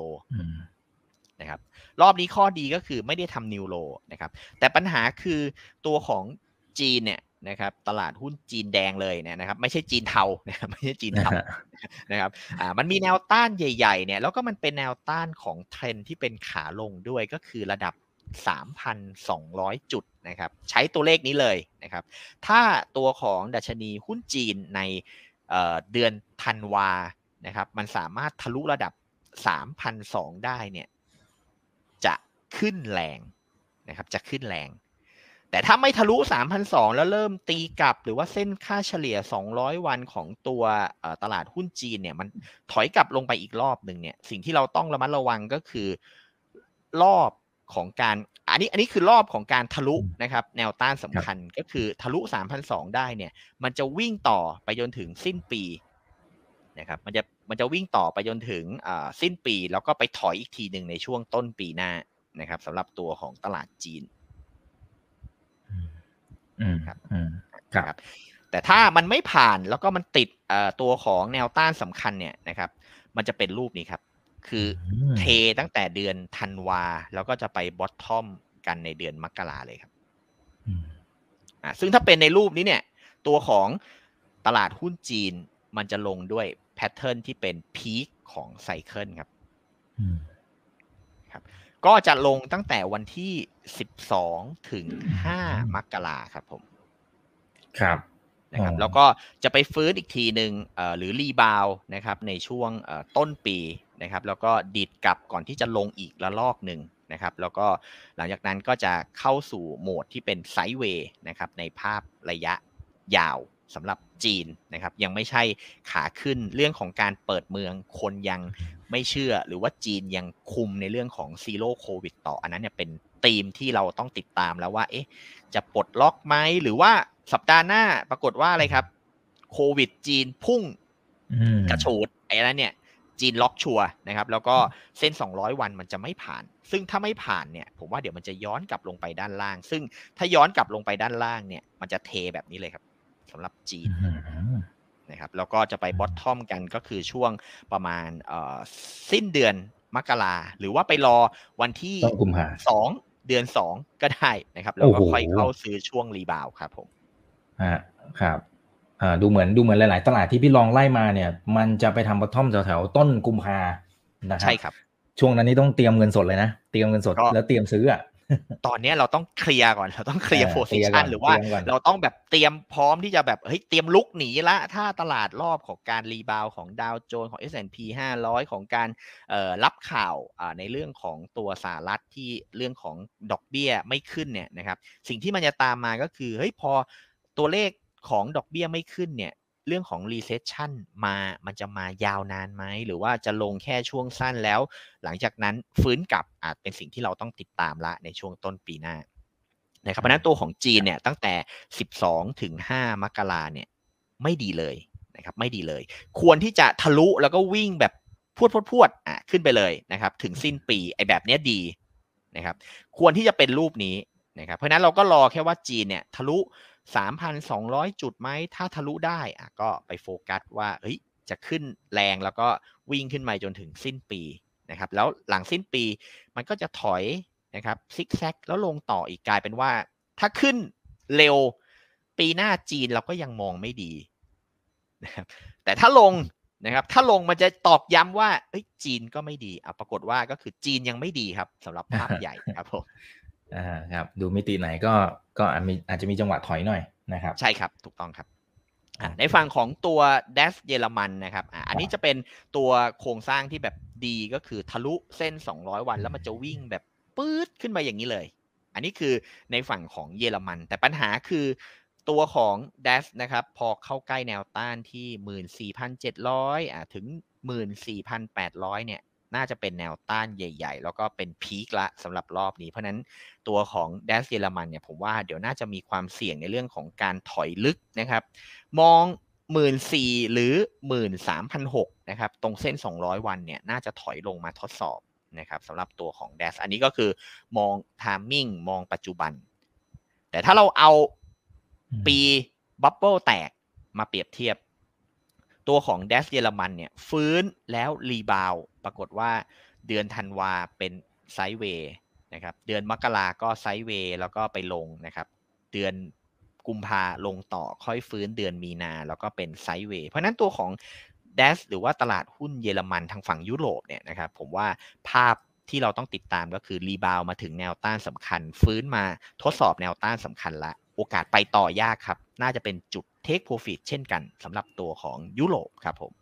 นะครับรอบนี้ข้อดีก็คือไม่ได้ทำ new low นะครับแต่ปัญหาคือตัวของจีนเนี่ย นะครับตลาดหุ้นจีนแดงเลยเนี่ยนะครับไม่ใช่จีนเทานะครับไม่ใช่จีนเทานะครับอ่ามันมีแนวต้านใหญ่ๆเนี่ยแล้วก็มันเป็นแนวต้านของเทรนที่เป็นขาลงด้วยก็คือระดับ 3,200 จุดนะครับใช้ตัวเลขนี้เลยนะครับถ้าตัวของดัชนีหุ้นจีนในเเดือนธันวานะครับมันสามารถทะลุระดับ 3,200 ได้เนี่ยจะขึ้นแรงนะครับจะขึ้นแรง แต่ถ้าไม่ทะลุ 3,200 แล้วเริ่มตีกลับ หรือว่าเส้นค่าเฉลี่ย 200 วันของตัวตลาดหุ้นจีนเนี่ยมันถอยกลับลงไปอีกรอบหนึ่งเนี่ยสิ่งที่เราต้องระมัดระวังก็คือ รอบของการอันนี้อันนี้คือรอบของการทะลุนะครับ แนวต้านสำคัญก็คือทะลุ 3,200 ได้เนี่ย มันจะวิ่งต่อไปจนถึงสิ้นปีนะครับมันจะมันจะวิ่งต่อไปจนถึงสิ้นปี แล้วก็ไปถอยอีกทีหนึ่งในช่วงต้นปีหน้านะครับสำหรับตัวของตลาดจีน ครับครับ แต่ถ้ามันไม่ผ่านแล้วก็มันติดตัวของแนวต้านสำคัญเนี่ยนะครับ มันจะเป็นรูปนี้ครับ คือเทตั้งแต่เดือนธันวา แล้วก็จะไป bottom กันในเดือนมกราเลยครับอ่าซึ่งถ้าเป็นในรูปนี้เนี่ย ตัวของตลาดหุ้นจีนมันจะลงด้วย pattern ที่เป็น peak ของ cycle ครับครับ ก็จะลงตั้งแต่วันที่ 12 ถึง 5 มกราครับผม ครับนะครับ แล้วก็จะไปฟื้นอีกทีหนึ่งหรือรีบาวนะครับ ในช่วงต้นปีนะครับ แล้วก็ดีดกลับก่อนที่จะลงอีกระลอกหนึ่งนะครับ แล้วก็หลังจากนั้นก็จะเข้าสู่โหมดที่เป็นไซด์เวย์นะครับ ในภาพระยะยาว สำหรับจีนนะครับ ยังไม่ใช่ขาขึ้นเรื่องของการเปิดเมืองคนยังไม่เชื่อ หรือว่าจีนยังคุมในเรื่องของ Zero Covid ต่ออันนั้นเนี่ยเป็นธีมที่เราต้องติดตามแล้วว่า เอ๊ะ จะปลดล็อกไหมหรือว่าสัปดาห์หน้าปรากฏว่าอะไรครับโควิดจีนพุ่งกระฉูดอันนั้นเนี่ยจีนล็อกชัวร์นะครับ แล้วก็เส้น 200 วันมันจะไม่ผ่าน ซึ่งถ้าไม่ผ่านเนี่ย ผมว่าเดี๋ยวมันจะย้อนกลับลงไปด้านล่าง ซึ่งถ้าย้อนกลับลงไปด้านล่างเนี่ย มันจะเทแบบนี้เลยครับ สำหรับจีนนะครับแล้วก็จะไป bottom กันก็คือช่วงประมาณสิ้นเดือนมกราหรือว่าไปรอวันที่สองเดือนสองก็ได้นะครับ แล้วก็ค่อยเข้าซื้อช่วง rebound ครับผมอ่าครับอ่าดูเหมือนดูเหมือนหลาย ๆ ตลาดที่พี่ลองไล่มาเนี่ย มันจะไปทำ bottom แถวๆต้นกุมภานะครับใช่ครับ ช่วงนั้นนี่ต้องเตรียมเงินสดเลยนะ เตรียมเงินสดแล้วเตรียมซื้ออะ ตอนนี้เราต้องเคลียร์ก่อนเราต้องเคลียร์ position หรือว่าเราต้องแบบเตรียมพร้อมที่จะแบบเฮ้ยเตรียมลุกหนีละ ถ้าตลาดรอบของการ rebound ของดาวโจนส์ของ S&P 500 ของการรับข่าวในเรื่องของตัวสหรัฐที่เรื่องของดอกเบี้ยไม่ขึ้นเนี่ยนะครับสิ่งที่มันจะตามมาก็คือเฮ้ยพอตัวเลขของดอกเบี้ยไม่ขึ้นเนี่ย เรื่องของ recession มามันจะมายาวนานไหม หรือว่าจะลงแค่ช่วงสั้นแล้ว หลังจากนั้นฟื้นกลับอาจเป็นสิ่งที่เราต้องติดตามละในช่วงต้นปีหน้านะครับเพราะนั้นตัวของจีนเนี่ยตั้งแต่ 12 ถึง 5 มกราเนี่ยไม่ดีเลยนะครับไม่ดีเลย ควรที่จะทะลุแล้วก็วิ่งแบบพวดพวดพวดอะขึ้นไปเลยนะครับถึงสิ้นปีไอ้แบบเนี้ยดีนะครับควรที่จะเป็นรูปนี้นะครับเพราะนั้นเราก็รอแค่ว่าจีนเนี่ยทะลุ 3,200 จุดไหมถ้าทะลุได้อะก็ไปโฟกัสว่าเฮ้ยจะขึ้นแรงแล้วก็วิ่งขึ้นมาจนถึงสิ้นปีนะครับแล้วหลังสิ้นปีมันก็จะถอยนะครับซิกแซกแล้วลงต่ออีกกลายเป็นว่า ถ้าขึ้นเร็วปีหน้าจีนเราก็ยังมองไม่ดีนะครับแต่ถ้าลงนะครับถ้าลงมันจะตอกย้ำว่าเฮ้ยจีนก็ไม่ดีอะปรากฏว่าก็คือจีนยังไม่ดีครับสำหรับภาพใหญ่ครับผม อ่าครับดูมิติไหนก็ก็อาจจะมีจังหวะถอยหน่อยนะครับ ใช่ครับถูกต้องครับในฝั่งของตัวเดฟเยอรมันนะครับอันนี้จะเป็นตัวโครงสร้างที่แบบดีก็คือทะลุเส้น 200 วันแล้วมันจะวิ่งแบบปื๊ดขึ้นมาอย่างนี้เลย อันนี้คือในฝั่งของเยอรมัน แต่ปัญหาคือตัวของ d ด s นะครับพอเข้าใกล้แนวต้านที่ 14,700อ่าถึง 14,800 เนี่ย น่าจะเป็นแนวต้านใหญ่ ๆ แล้วก็เป็นพีคละสำหรับรอบนี้ เพราะนั้นตัวของแดสเยอรมันเนี่ยผมว่าเดี๋ยวน่าจะมีความเสี่ยงในเรื่องของการถอยลึกนะครับ มองหมื่นสี่หรือหมื่นสามพันหกนะครับตรงเส้น 200 วันเนี่ยน่าจะถอยลงมาทดสอบนะครับสำหรับตัวของ DAX อันนี้ก็คือมอง timing มองปัจจุบัน แต่ถ้าเราเอาปี bubble แตกมาเปรียบเทียบ ตัวของ DAX เยอรมันเนี่ยฟื้นแล้ว rebound ปรากฏว่าเดือนธันวาเป็น sideway นะครับ เดือนมกราก็ sideway แล้วก็ไปลงนะครับ เดือนกุมภาลงต่อค่อยฟื้นเดือนมีนา แล้วก็เป็นไซด์เวย์เพราะนั้นตัวของ d ด s หรือว่าตลาดหุ้นเยอรมันทางฝั่งยุโรปเนี่ยนะครับผมว่าภาพที่เราต้องติดตามก็คือรีบาวมาถึงแนวต้านสำคัญ ฟื้นมาทดสอบแนวต้านสำคัญละโอกาสไปต่อยากครับ น่าจะเป็นจุดเทคโปรฟิตเช่นกันสำหรับตัวของยุโรปครับผม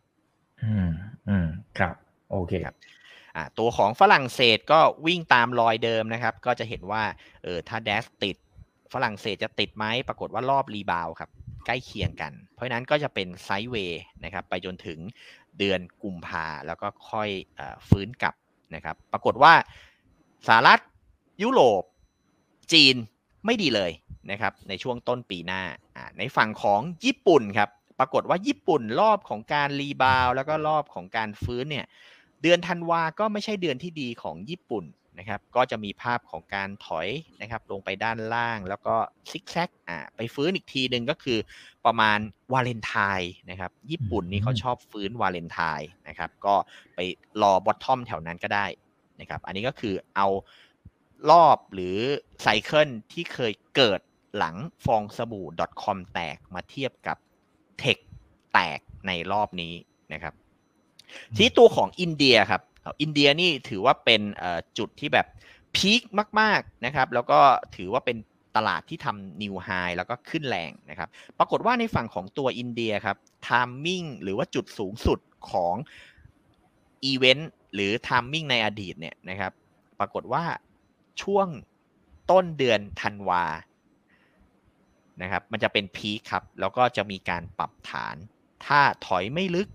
อืมอืมครับ โอเคครับตัวของฝรั่งเศสก็วิ่งตามรอยเดิมนะครับ ก็จะเห็นว่าเออถ้า DAX ติดฝรั่งเศสจะติดไหมปรากฏว่ารอบ rebound ครับ ใกล้เคียงกัน เพราะนั้นก็จะเป็น sideway นะครับ ไปจนถึงเดือนกุมภาแล้วก็ค่อยฟื้นกลับนะครับ ปรากฏว่าสหรัฐยุโรป จีนไม่ดีเลยนะครับ ในช่วงต้นปีหน้า ในฝั่งของญี่ปุ่นครับ ปรากฏว่าญี่ปุ่นรอบของการ rebound แล้วก็รอบของการฟื้นเนี่ย เดือนธันวาก็ไม่ใช่เดือนที่ดีของญี่ปุ่นนะครับ ก็จะมีภาพของการถอยนะครับ ลงไปด้านล่าง แล้วก็ซิกแซกอ่าไปฟื้นอีกทีหนึ่งก็คือประมาณวาเลนไทน์นะครับ ญี่ปุ่นนี่เขาชอบฟื้นวาเลนไทน์นะครับ ก็ไปรอ bottom แถวนั้นก็ได้นะครับ อันนี้ก็คือเอารอบหรือ cycle ที่เคยเกิดหลังฟองสบู่ .com แตกมาเทียบกับ tech แตกในรอบนี้นะครับ ที่ตัวของอินเดียครับอินเดียนี่ถือว่าเป็นจุดที่แบบ peak มากๆนะครับแล้วก็ถือว่าเป็นตลาดที่ทำ new high แล้วก็ขึ้นแรงนะครับปรากฏว่าในฝั่งของตัวอินเดียครับ timing หรือว่าจุดสูงสุดของอีเวนต์หรือ timing ในอดีตเนี่ยนะครับปรากฏว่าช่วงต้นเดือนธันวานะครับมันจะเป็น peak ครับแล้วก็จะมีการปรับฐาน ถ้าถอยไม่ลึก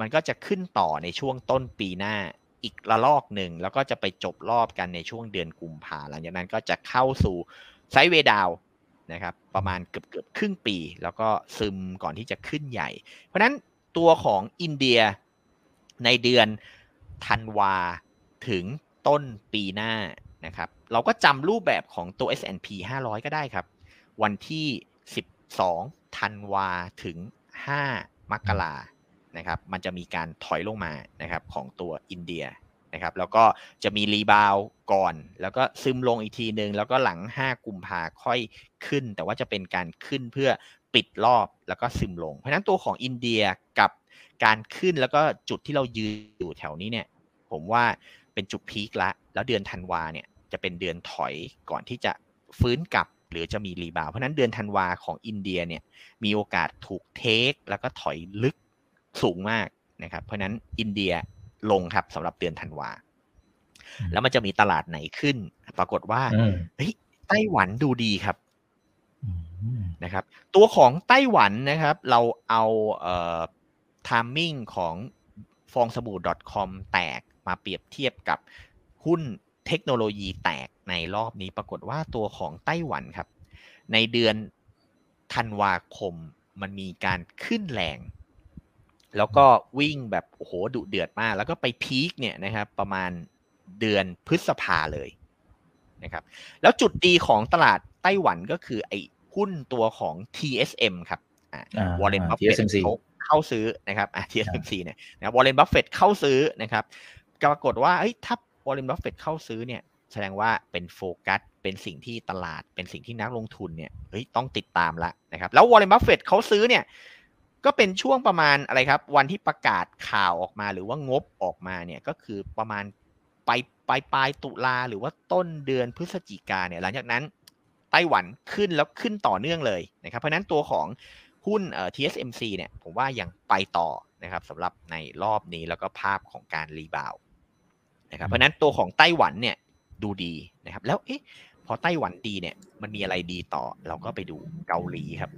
มันก็จะขึ้นต่อในช่วงต้นปีหน้าอีกระลอกหนึ่งแล้วก็จะไปจบรอบกันในช่วงเดือนกุมภาหลังจากนั้นก็จะเข้าสู่ไซด์เวดาวนะครับประมาณเกือบเกือบครึ่งปี แล้วก็ซึมก่อนที่จะขึ้นใหญ่ เพราะฉะนั้นตัวของอินเดียในเดือนธันวาถึงต้นปีหน้านะครับเราก็จำรูปแบบของตัว S&P 500 ก็ได้ครับ วันที่ 12ธันวาถึง 5 มกรา นะครับมันจะมีการถอยลงมานะครับของตัวอินเดียนะครับแล้วก็จะมีรีบาวก่อน แล้วก็ซึมลงอีกทีหนึ่งแล้วก็หลัง 5 กุมภาค่อยขึ้น แต่ว่าจะเป็นการขึ้นเพื่อปิดรอบแล้วก็ซึมลง เพราะฉะนั้นตัวของอินเดียกับการขึ้นแล้วก็จุดที่เรายืนอยู่แถวนี้เนี่ยผมว่าเป็นจุดพีคละแล้วเดือนธันวาเนี่ยจะเป็นเดือนถอยก่อนที่จะฟื้นกลับหรือจะมี rebound เพราะนั้นเดือนธันวาของอินเดียเนี่ยมีโอกาสถูก take แล้วก็ถอยลึก สูงมากนะครับ เพราะนั้นอินเดียลงครับสำหรับเดือนธันวา แล้วมันจะมีตลาดไหนขึ้น ปรากฏว่าเฮ้ยไต้หวันดูดีครับนะครับ ตัวของไต้หวันนะครับ เราเอาเอ่อ timing ของฟองสบู่ .com แตกมาเปรียบเทียบกับหุ้นเทคโนโลยีแตกในรอบนี้ปรากฏว่าตัวของไต้หวันครับ ในเดือนธันวาคมมันมีการขึ้นแรง แล้วก็วิ่งแบบโอ้โหดุเดือดมาก แล้วก็ไปพีคเนี่ยนะครับ ประมาณเดือนพฤษภาเลยนะครับ แล้วจุดดีของตลาดไต้หวันก็คือไอ้หุ้นตัวของ TSM ครับWarren Buffett เขาเข้าซื้อนะครับอ่า TSMC เนี่ยนะ Warren Buffett เข้าซื้อนะครับปรากฏว่าเอ้ยถ้า Warren Buffett เข้าซื้อเนี่ย แสดงว่าเป็นโฟกัสเป็นสิ่งที่ตลาดเป็นสิ่งที่นักลงทุนเนี่ยเฮ้ยต้องติดตามละนะครับ แล้ว Warren Buffett เขาซื้อเนี่ย ก็เป็นช่วงประมาณอะไรครับ วันที่ประกาศข่าวออกมาหรือว่างบออกมาเนี่ยก็คือประมาณปลายปลายปลายตุลาหรือว่าต้นเดือนพฤศจิกาเนี่ยหลังจากนั้นไต้หวันขึ้นแล้วขึ้นต่อเนื่องเลยนะครับ เพราะนั้นตัวของหุ้นเอ่อ TSMC เนี่ยผมว่ายังไปต่อนะครับสำหรับในรอบนี้แล้วก็ภาพของการรีบาวนะครับเพราะนั้นตัวของไต้หวันเนี่ยดูดีนะครับ แล้วเอ๊ะพอไต้หวันดีเนี่ยมันมีอะไรดีต่อเราก็ไปดูเกาหลีครับ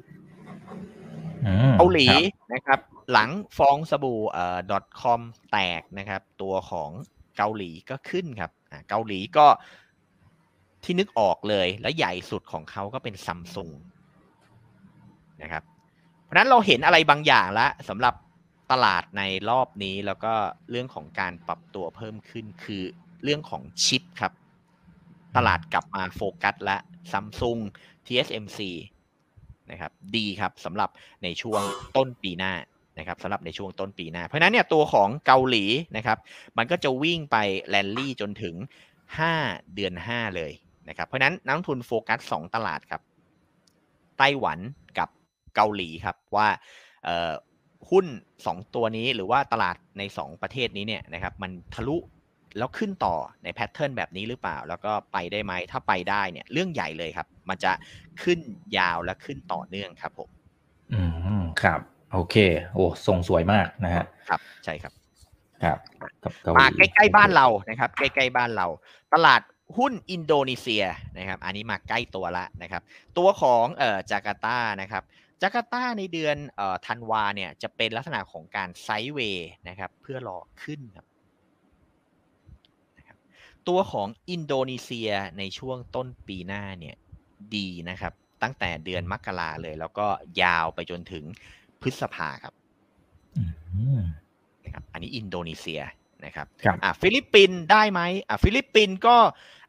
เกาหลีนะครับ หลังฟองสบู่เอ่อ .com แตกนะครับ ตัวของเกาหลีก็ขึ้นครับเกาหลีก็ที่นึกออกเลยและใหญ่สุดของเขาก็เป็นซัมซุงนะครับ เพราะนั้นเราเห็นอะไรบางอย่างแล้วสำหรับตลาดในรอบนี้แล้วก็เรื่องของการปรับตัวเพิ่มขึ้นคือเรื่องของชิปครับ ตลาดกลับมาโฟกัสและซัมซุง TSMC นะครับดีครับสำหรับในช่วงต้นปีหน้านะครับสำหรับในช่วงต้นปีหน้า เพราะนั้นเนี่ยตัวของเกาหลีนะครับมันก็จะวิ่งไปแลนลี่จนถึง 5 เดือน 5 เลยนะครับเพราะนั้นนักลงทุนโฟกัส 2 ตลาดครับไต้หวันกับเกาหลีครับว่าหุ้นสองตัวนี้หรือว่าตลาดในสองประเทศนี้เนี่ยนะครับมันทะลุแล้วขึ้นต่อใน pattern แบบนี้หรือเปล่า แล้วก็ไปได้ไหมถ้าไปได้เนี่ยเรื่องใหญ่เลยครับ มันจะขึ้นยาวและขึ้นต่อเนื่องครับผม อืมครับ โอเค โอ้ทรงสวยมากนะฮะครับ ใช่ครับ ครับกับเกาหมาลีใกล้ๆบ้านเรานะครับ ใกล้ๆบ้านเรา ตลาดหุ้นอินโดนีเซียนะครับ อันนี้มาใกล้ตัวละนะครับ ตัวของเอ่อจาการ์ตานะครับจาการ์ตาในเดือนเอ่อธันวาเนี่ยจะเป็นลักษณะของการไซด์เวย์นะครับ เพื่อรอขึ้นครับนะครับตัวของอินโดนีเซียในช่วงต้นปีหน้าเนี่ย ดีนะครับ ตั้งแต่เดือนมกราเลย แล้วก็ยาวไปจนถึงพฤษภาครับอืมนะครับ อันนี้อินโดนีเซียนะครับครับอะฟิลิปปินส์ได้ไหมอะฟิลิปปินส์ก็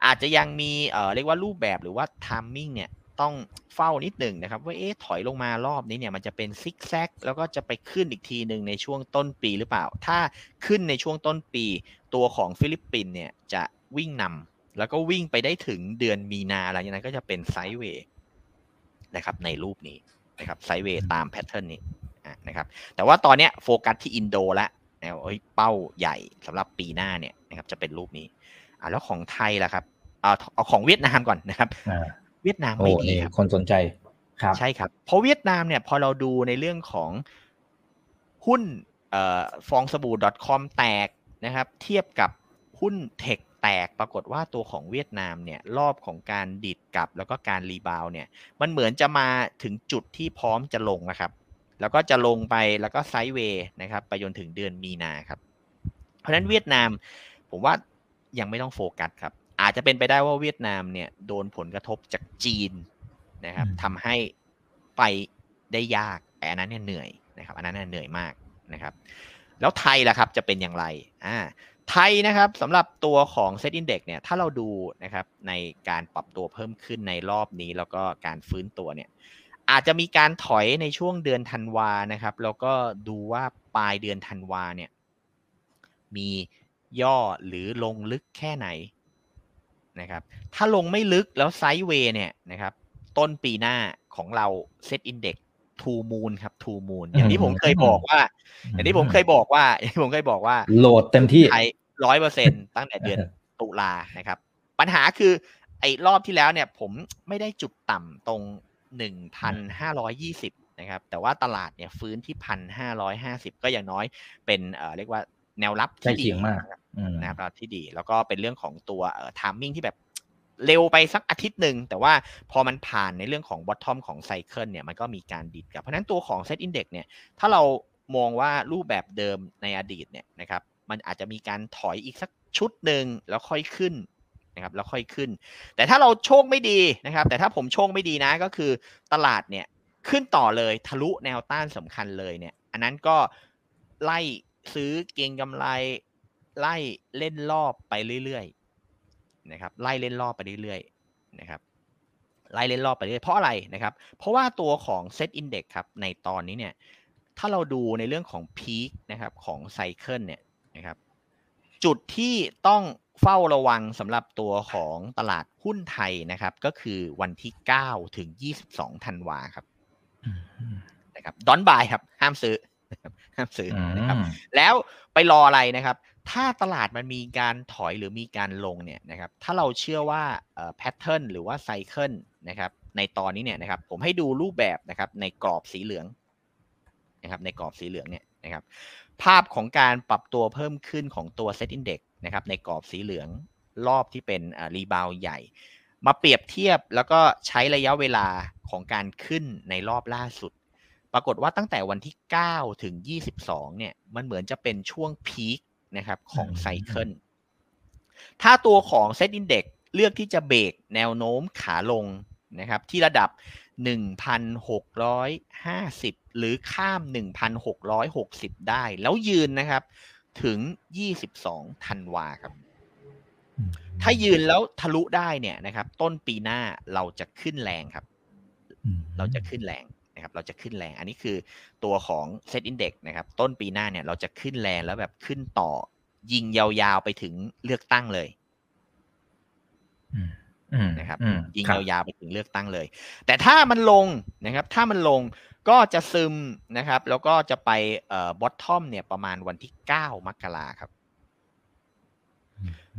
อาจจะยังมีเอ่อเรียกว่ารูปแบบหรือว่า timing เนี่ยต้องเฝ้านิดหนึ่งนะครับ ว่าเอ๊ะถอยลงมารอบนี้เนี่ยมันจะเป็นซิกแซกแล้วก็จะไปขึ้นอีกทีหนึ่งในช่วงต้นปีหรือเปล่า ถ้าขึ้นในช่วงต้นปี ตัวของฟิลิปปินส์เนี่ยจะวิ่งนำ แล้วก็วิ่งไปได้ถึงเดือนมีนาหลังจากนั้นก็จะเป็นไซด์เวย์นะครับ ในรูปนี้นะครับไซด์เวย์ตามแพทเทิร์นนี้อะนะครับ แต่ว่าตอนเนี้ยโฟกัสที่อินโดแล้วนะครับเอ้ยเป้าใหญ่สำหรับปีหน้าเนี่ยนะครับ จะเป็นรูปนี้อ่าแล้วของไทยล่ะครับเอาเอาของเวียดนามก่อนนะครับอ่าเวียดนามโอ้ไม่ดีนี่ครับคนสนใจครับใช่ครับ เพราะเวียดนามเนี่ยพอเราดูในเรื่องของหุ้นเอ่อฟองสบู่ .com แตกนะครับ เทียบกับหุ้น tech แตกปรากฏว่าตัวของเวียดนามเนี่ยรอบของการดีดกลับแล้วก็การ rebound เนี่ยมันเหมือนจะมาถึงจุดที่พร้อมจะลงนะครับแล้วก็จะลงไปแล้วก็ sideway นะครับไปจนถึงเดือนมีนาครับ เพราะฉะนั้นเวียดนามผมว่ายังไม่ต้องโฟกัสครับ อาจจะเป็นไปได้ว่าเวียดนามเนี่ยโดนผลกระทบจากจีนนะครับอืมทำให้ไปได้ยากแต่อันนั้นเนี่ยเหนื่อยนะครับ อันนั้นเนี่ยเหนื่อยมากนะครับ แล้วไทยล่ะครับจะเป็นอย่างไรอ่า ไทยนะครับสำหรับตัวของ Set Index เนี่ยถ้าเราดูนะครับในการปรับตัวเพิ่มขึ้นในรอบนี้ แล้วก็การฟื้นตัวเนี่ยอาจจะมีการถอยในช่วงเดือนธันวานะครับ แล้วก็ดูว่าปลายเดือนธันวาเนี่ยมีย่อหรือลงลึกแค่ไหนนะครับถ้าลงไม่ลึกแล้ว sideway เนี่ยนะครับต้นปีหน้าของเรา SET Index to the moon ครับ to the moon อย่างที่ผมเคยบอกว่า อย่างที่ผมเคยบอกว่าอย่างที่ผมเคยบอกว่า โหลดเต็มที่ไทยร้อยเปอร์เซ็นต์ตั้งแต่เดือนตุลานะครับ ปัญหาคือไอ้รอบที่แล้วเนี่ย ผมไม่ได้จุดต่ำตรงหนึ่งพันห้าร้อยยี่สิบนะครับ แต่ว่าตลาดเนี่ยฟื้นที่พันห้าร้อยห้าสิบก็อย่างน้อยเป็นเอ่อเรียกว่าแนวรับใกล้ที่ดีเคียงมากนะครับอืมนะครับที่ดี แล้วก็เป็นเรื่องของตัวเอ่อ timing ที่แบบ เร็วไปสักอาทิตย์หนึ่ง แต่ว่าพอมันผ่านในเรื่องของ bottom ของ cycle เนี่ยมันก็มีการดีดกลับ เพราะนั้นตัวของ SET Index เนี่ยถ้าเรามองว่ารูปแบบเดิมในอดีตเนี่ยนะครับมันอาจจะมีการถอยอีกสักชุดหนึ่งแล้วค่อยขึ้นนะครับแล้วค่อยขึ้น แต่ถ้าเราโชคไม่ดีนะครับ แต่ถ้าผมโชคไม่ดีนะก็คือตลาดเนี่ยขึ้นต่อเลยทะลุแนวต้านสำคัญเลยเนี่ย อันนั้นก็ไล่ซื้อเก็งกำไรไล่เล่นรอบไปเรื่อย นะครับไล่เล่นรอบไปเรื่อยๆนะครับไล่เล่นรอบไปเรื่อยเพราะอะไรนะครับเพราะว่าตัวของ Set Index ครับในตอนนี้เนี่ยถ้าเราดูในเรื่องของพีคนะครับของไซเคิลเนี่ยนะครับจุดที่ต้องเฝ้าระวังสำหรับตัวของตลาดหุ้นไทยนะครับ ก็คือวันที่ 9 ถึง 22 ธันวาครับอืมนะครับ don't buy ครับ ห้ามซื้อนะครับห้ามซื้ออืมนะครับแล้วไปรออะไรนะครับ ถ้าตลาดมันมีการถอยหรือมีการลงเนี่ยนะครับ ถ้าเราเชื่อว่า pattern หรือว่า cycle นะครับในตอนนี้เนี่ยนะครับ ผมให้ดูรูปแบบนะครับในกรอบสีเหลืองนะครับในกรอบสีเหลืองเนี่ยนะครับ ภาพของการปรับตัวเพิ่มขึ้นของตัว SET Index นะครับในกรอบสีเหลืองรอบที่เป็น rebound ใหญ่ มาเปรียบเทียบแล้วก็ใช้ระยะเวลาของการขึ้นในรอบล่าสุด ปรากฏว่าตั้งแต่วันที่ 9 ถึง 22 เนี่ยมันเหมือนจะเป็นช่วงพีค นะครับของอืมไซเคิลถ้าตัวของ Set Index เลือกที่จะเบรกแนวโน้มขาลงนะครับที่ระดับ 1,650 หรือข้าม 1,660 ได้ แล้วยืนนะครับถึง 22 ธันวาครับ ถ้ายืนแล้วทะลุได้เนี่ยนะครับ ต้นปีหน้าเราจะขึ้นแรงครับอืมเราจะขึ้นแรง นะครับเราจะขึ้นแรง อันนี้คือตัวของ Set Index นะครับต้นปีหน้าเนี่ยเราจะขึ้นแรงแล้วแบบขึ้นต่อยิงยาวๆไปถึงเลือกตั้งเลยอืมอืมนะครับอืมยิงครับยาวๆไปถึงเลือกตั้งเลย แต่ถ้ามันลงนะครับ ถ้ามันลงก็จะซึมนะครับ แล้วก็จะไปเอ่อ bottom เนี่ยประมาณวันที่ 9 มกราครับ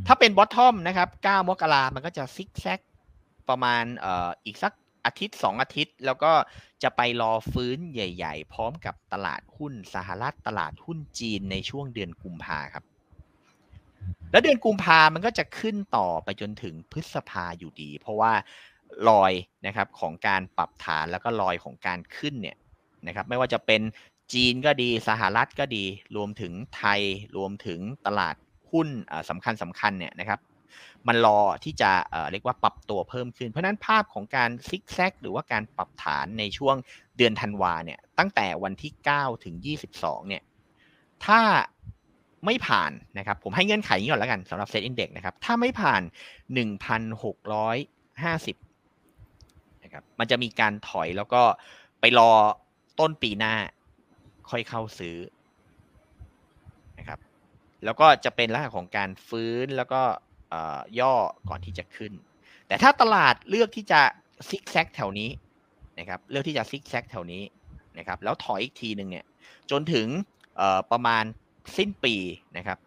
ถ้าเป็น bottom นะครับ 9 มกรามันก็จะซิกแซกประมาณเอ่ออีกสัก อาทิตย์ 2 อาทิตย์ แล้วก็จะไปรอฟื้นใหญ่ ๆ พร้อมกับตลาดหุ้นสหรัฐตลาดหุ้นจีนในช่วงเดือนกุมภาครับ แล้วเดือนกุมภามันก็จะขึ้นต่อไปจนถึงพฤษภาอยู่ดี เพราะว่ารอยนะครับของการปรับฐานแล้วก็รอยของการขึ้นเนี่ยนะครับ ไม่ว่าจะเป็นจีนก็ดีสหรัฐก็ดี รวมถึงไทยรวมถึงตลาดหุ้นสำคัญสำคัญเนี่ยนะครับ มันรอที่จะเรียกว่าปรับตัวเพิ่มขึ้น เพราะนั้นภาพของการซิกแซกหรือว่าการปรับฐานในช่วงเดือนธันวาเนี่ยตั้งแต่วันที่ 9 ถึง 22 เนี่ยถ้าไม่ผ่านนะครับผมให้เงื่อนไขนี้ก่อนแล้วกันสำหรับเซตอินเด็กนะครับถ้าไม่ผ่าน 1,650นะครับมันจะมีการถอยแล้วก็ไปรอต้นปีหน้าค่อยเข้าซื้อนะครับแล้วก็จะเป็นลักษณะของการฟื้นแล้วก็ ย่อก่อนที่จะขึ้น แต่ถ้าตลาดเลือกที่จะซิกแซกแถวนี้นะครับเลือกที่จะซิกแซกแถวนี้นะครับแล้วถอยอีกทีหนึ่งเนี่ยจนถึงประมาณสิ้นปีนะครับ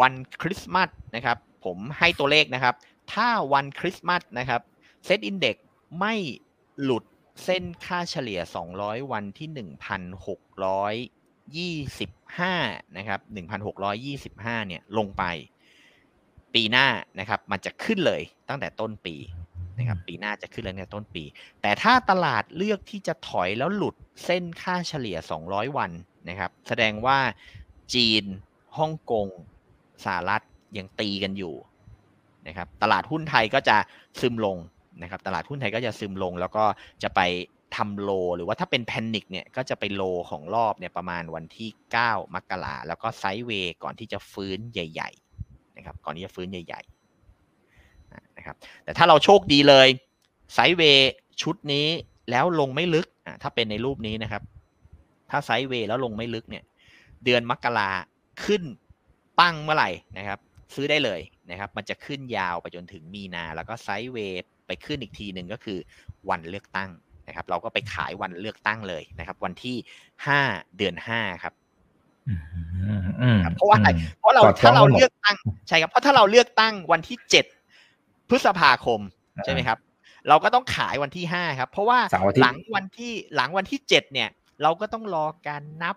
วันคริสต์มาสนะครับผมให้ตัวเลขนะครับ ถ้าวันคริสต์มาสนะครับเซตอินเด็กไม่หลุดเส้นค่าเฉลี่ย 200 วันที่ 1,625 นะครับ 1,625 เนี่ย ลงไป ปีหน้านะครับมันจะขึ้นเลยตั้งแต่ต้นปีนะครับปีหน้าจะขึ้นเลยตั้งแต่ต้นปี แต่ถ้าตลาดเลือกที่จะถอยแล้วหลุดเส้นค่าเฉลี่ย 200 วันนะครับแสดงว่าจีนฮ่องกงสหรัฐยังตีกันอยู่นะครับตลาดหุ้นไทยก็จะซึมลงนะครับตลาดหุ้นไทยก็จะซึมลง แล้วก็จะไปทำโล หรือว่าถ้าเป็นแพนิคเนี่ยก็จะไปโลของรอบเนี่ยประมาณวันที่ 9 มกราแล้วก็ไซด์เวย์ก่อนที่จะฟื้นใหญ่ ๆ นะครับก่อนที่จะฟื้นใหญ่ๆนะครับแต่ถ้าเราโชคดีเลยไซด์เวย์ชุดนี้แล้วลงไม่ลึกอะถ้าเป็นในรูปนี้นะครับ ถ้าไซด์เวย์แล้วลงไม่ลึกเนี่ยเดือนมกราขึ้นปั้งเมื่อไหร่นะครับ ซื้อได้เลยนะครับ มันจะขึ้นยาวไปจนถึงมีนา แล้วก็ไซด์เวย์ไปขึ้นอีกทีหนึ่งก็คือวันเลือกตั้งนะครับ เราก็ไปขายวันเลือกตั้งเลยนะครับ วันที่ห้าเดือนห้าครับ เพราะว่าอะไรอืมเพราะเราสอดคล้ถ้าองเรากันหมดเลือกตั้งใช่ครับเพราะถ้าเราเลือกตั้งวันที่เจ็ดพฤษภาคมใช่ไหมครับ เราก็ต้องขายวันที่ห้าครับ เพราะว่าเสาร์อาทิตย์หลังวันที่หลังวันที่เจ็ดเนี่ย เราก็ต้องรอการนับ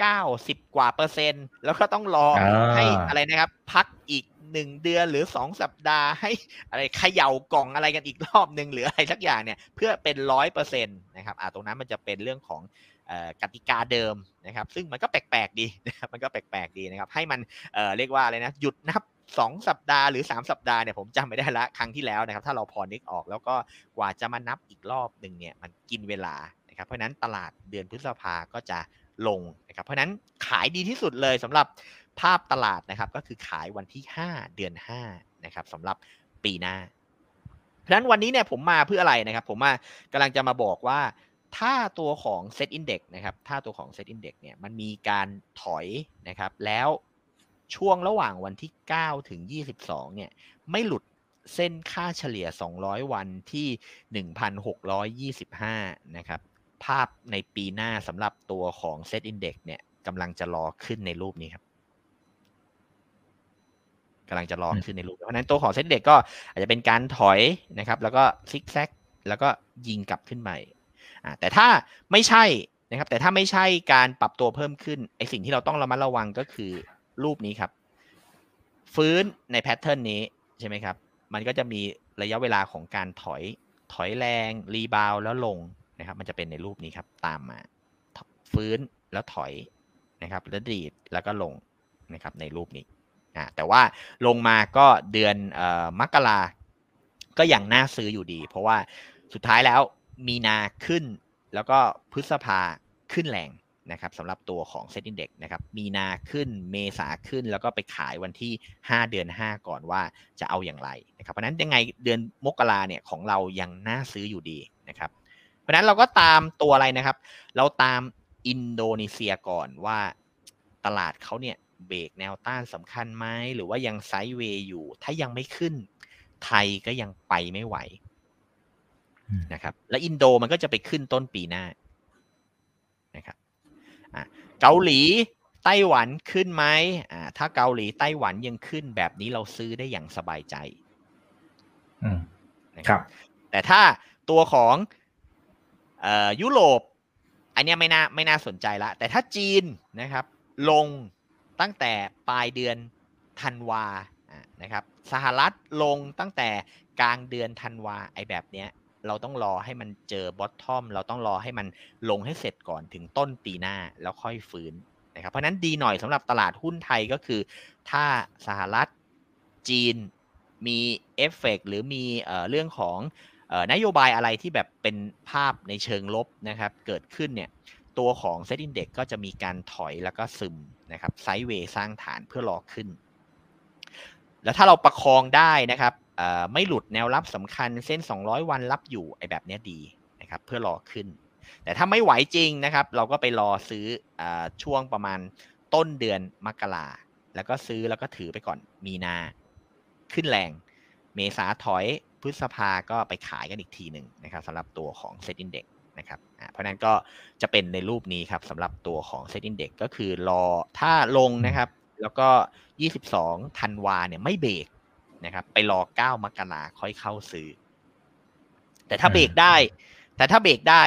เก้าสิบกว่าเปอร์เซ็นต์ แล้วก็ต้องรออ่าให้อะไรนะครับ พักอีกหนึ่งเดือนหรือสองสัปดาห์ให้อะไรเขย่ากล่องอะไรกันอีกรอบหนึ่งหรืออะไรสักอย่างเนี่ย เพื่อเป็นร้อยเปอร์เซ็นต์นะครับอ่าตรงนั้นมันจะเป็นเรื่องของเอ่อ กติกาเดิมนะครับ ซึ่งมันก็แปลกๆดีนะครับมันก็แปลกๆดีนะครับ ให้มันเเรียกว่าอะไรนะหยุดนับสองสัปดาห์หรือสามสัปดาห์เนี่ยผมจำไม่ได้ละครั้งที่แล้วนะครับ ถ้าเราพอนึกออกแล้วก็กว่าจะมานับอีกรอบหนึ่งเนี่ยมันกินเวลานะครับเพราะนั้นตลาดเดือนพฤษภาก็จะลงนะครับเพราะนั้นขายดีที่สุดเลยสำหรับภาพตลาดนะครับ ก็คือขายวันที่ 5 เดือน5นะครับสำหรับปีหน้า เพราะนั้นวันนี้เนี่ยผมมาเพื่ออะไรนะครับ ผมมากำลังจะมาบอกว่า ถ้าตัวของ Set Index นะครับถ้าตัวของ Set Index เนี่ยมันมีการถอยนะครับแล้วช่วงระหว่างวันที่ 9 ถึง 22 เนี่ยไม่หลุดเส้นค่าเฉลี่ย 200 วันที่ 1,625 นะครับ ภาพในปีหน้าสำหรับตัวของ Set Index เนี่ยกำลังจะรอขึ้นในรูปนี้ครับกำลังจะรอขึ้นในรูปเพราะฉะนั้นตัวของ Set Index ก็อาจจะเป็นการถอยนะครับ แล้วก็ซิกแซกแล้วก็ยิงกลับขึ้นใหม่ แต่ถ้าไม่ใช่นะครับ แต่ถ้าไม่ใช่การปรับตัวเพิ่มขึ้นไอสิ่งที่เราต้องระมัดระวังก็คือรูปนี้ครับ ฟื้นในแพทเทิร์นนี้ใช่ไหมครับ มันก็จะมีระยะเวลาของการถอยถอยแรงรีบาวแล้วลงนะครับ มันจะเป็นในรูปนี้ครับ ตามมา ฟื้นแล้วถอยนะครับแล้วดีดแล้วก็ลงนะครับในรูปนี้อ่าแต่ว่าลงมาก็เดือนออมกราก็ยังน่าซื้ออยู่ดี เพราะว่าสุดท้ายแล้ว มีนาขึ้น แล้วก็พฤษภาขึ้นแรงนะครับสำหรับตัวของ Set Index นะครับมีนาขึ้นเมษาขึ้นแล้วก็ไปขายวันที่ 5 เดือน 5 ก่อนว่าจะเอาอย่างไรนะครับเพราะนั้นยังไงเดือนมกราเนี่ยของเรายังน่าซื้ออยู่ดีนะครับเพราะฉะนั้นเราก็ตามตัวอะไรนะครับ เราตามอินโดนีเซียก่อนว่าตลาดเขาเนี่ยเบรกแนวต้านสำคัญไหมหรือว่ายังไซด์เวย์อยู่ ถ้ายังไม่ขึ้นไทยก็ยังไปไม่ไหว นะครับ และอินโดมันก็จะไปขึ้นต้นปีหน้านะครับอะเกาหลีไต้หวันขึ้นไหมอ่าถ้าเกาหลีไต้หวันยังขึ้นแบบนี้เราซื้อได้อย่างสบายใจอืมนะครับ แต่ถ้าตัวของเอ่อยุโรปอันเนี้ยไม่น่าไม่น่าสนใจละ แต่ถ้าจีนนะครับ ลงตั้งแต่ปลายเดือนธันวาอะนะครับ สหรัฐลงตั้งแต่กลางเดือนธันวาไอแบบเนี้ย เราต้องรอให้มันเจอบอททอมเราต้องรอให้มันลงให้เสร็จก่อนถึงต้นปีหน้าแล้วค่อยฟื้นนะครับเพราะนั้นดีหน่อยสำหรับตลาดหุ้นไทยก็คือ ถ้าสหรัฐจีนมีเอฟเฟกต์หรือมีเรื่องของนโยบายอะไรที่แบบเป็นภาพในเชิงลบนะครับเกิดขึ้นเนี่ยตัวของเซ t อินเด็กก็จะมีการถอยแล้วก็ซึมนะครับ sideway สร้างฐานเพื่อรอขึ้น แล้วถ้าเราประคองได้นะครับ ไม่หลุดแนวรับสำคัญเส้น 200 วันรับอยู่ไอ้แบบนี้ดีนะครับเพื่อรอขึ้น แต่ถ้าไม่ไหวจริงนะครับ เราก็ไปรอซื้ออช่วงประมาณต้นเดือนมกราแล้วก็ซื้อแล้วก็ถือไปก่อนมีนา ขึ้นแรง เมษาถอยพฤษภาก็ไปขายกันอีกทีหนึ่งนะครับสำหรับตัวของเซ t อินเด็กนะครับเพราะนั้นก็จะเป็นในรูปนี้ครับสำหรับตัวของเซ t อินเด็กก็คือรอถ้าลงนะครับ แล้วก็ 22ธันวาเนี่ยไม่เบรก นะครับไปรอ9มกราค่อยเข้าซื้อ แต่ถ้าอืมเบรกได้ แต่ถ้าเบรกได้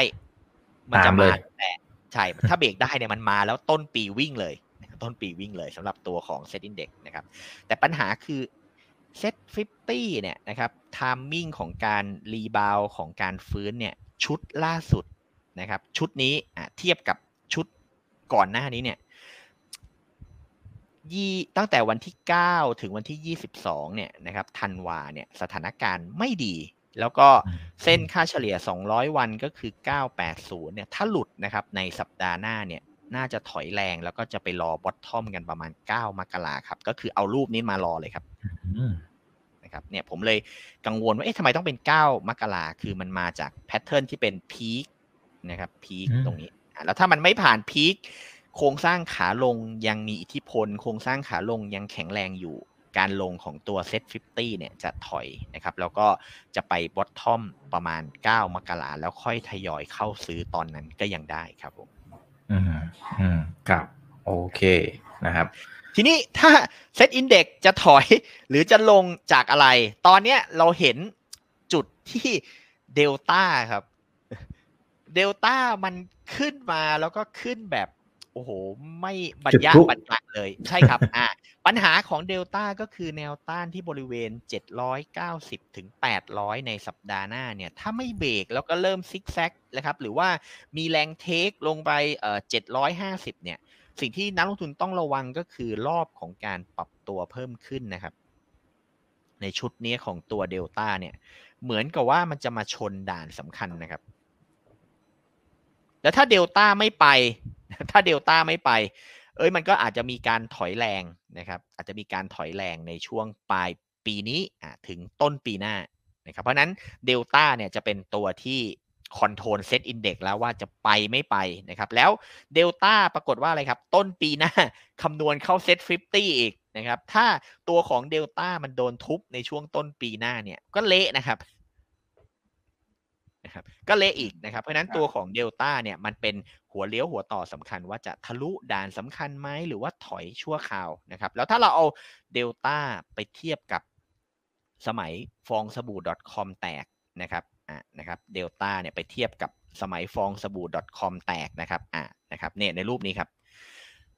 มันจะตามเลมายแต่ใช่ถ้าเบรกได้เนี่ยมันมาแล้วต้นปีวิ่งเลยต้นปีวิ่งเลยสำหรับตัวของเซ t อินเด็กนะครับ แต่ปัญหาคือ SET50 เนี่ยนะครับ timing ของการ rebound ของการฟื้นเนี่ย ชุดล่าสุดนะครับ ชุดนี้อะเทียบกับชุดก่อนหน้านี้เนี่ย ยี่ตั้งแต่วันที่ 9 ถึงวันที่ 22 เนี่ยนะครับธันวาเนี่ยสถานการณ์ไม่ดี แล้วก็อืมเส้นค่าเฉลี่ย 200 วันก็คือ 980 เนี่ยถ้าหลุดนะครับในสัปดาห์หน้าเนี่ยน่าจะถอยแรงแล้วก็จะไปรอบอททอมกันประมาณ 9 มกราครับ ก็คือเอารูปนี้มารอเลยครับอืมนะครับเนี่ยผมเลยกังวลว่าเอ๊ะทำไมต้องเป็น 9 มกราคือมันมาจากแพทเทิร์นที่เป็นพีคนะครับพีคอืมตรงนี้อะแล้วถ้ามันไม่ผ่านพีค โครงสร้างขาลงยังมีอิทธิพล โครงสร้างขาลงยังแข็งแรงอยู่ การลงของตัว SET50 เนี่ยจะถอยนะครับ แล้วก็จะไป bottom ประมาณ 9 มกราแล้วค่อยทยอยเข้าซื้อตอนนั้นก็ยังได้ครับผม อืมอืมครับ โอเคนะครับ ทีนี้ถ้า SET Index จะถอย หรือจะลงจากอะไร ตอนเนี้ยเราเห็นจุดที่เดลต้าครับ เดลต้ามันขึ้นมาแล้วก็ขึ้นแบบโอ้โห ไม่บรรยะจุดพลุบรรยังเลย ใช่ครับ อ่า ปัญหาของเดลต้าก็คือแนวต้านที่บริเวณ 790 ถึง 800 ในสัปดาห์หน้าเนี่ย ถ้าไม่เบรกแล้วก็เริ่มซิกแซกนะครับ หรือว่ามีแรงเทคลงไปเอ่อ750 เนี่ย สิ่งที่นักลงทุนต้องระวังก็คือรอบของการปรับตัวเพิ่มขึ้นนะครับ ในชุดนี้ของตัวเดลต้าเนี่ย เหมือนกับว่ามันจะมาชนด่านสำคัญนะครับ แล้วถ้าเดลต้าไม่ไป ถ้าเดลต้าไม่ไป เอ้ยมันก็อาจจะมีการถอยแรงนะครับ อาจจะมีการถอยแรงในช่วงปลายปีนี้ถึงต้นปีหน้านะครับ เพราะฉะนั้นเดลต้าเนี่ยจะเป็นตัวที่ control SET Index แล้วว่าจะไปไม่ไปนะครับ แล้วเดลต้าปรากฏว่าอะไรครับ ต้นปีหน้าคำนวณเข้า SET50 อีกนะครับ ถ้าตัวของเดลต้ามันโดนทุบในช่วงต้นปีหน้าเนี่ยก็เละนะครับ นะครับก็เละอีกนะครับ เพราะฉะนั้นครับตัวของเดลต้าเนี่ยมันเป็นหัวเลี้ยวหัวต่อสำคัญว่าจะทะลุด่านสำคัญไหมหรือว่าถอยชั่วคราวนะครับ แล้วถ้าเราเอาเดลต้าไปเทียบกับสมัยฟองสบู่ .com แตกนะครับอะนะครับเดลต้าเนี่ยไปเทียบกับสมัยฟองสบู่ .com แตกนะครับอะนะครับเนี่ยในรูปนี้ครับ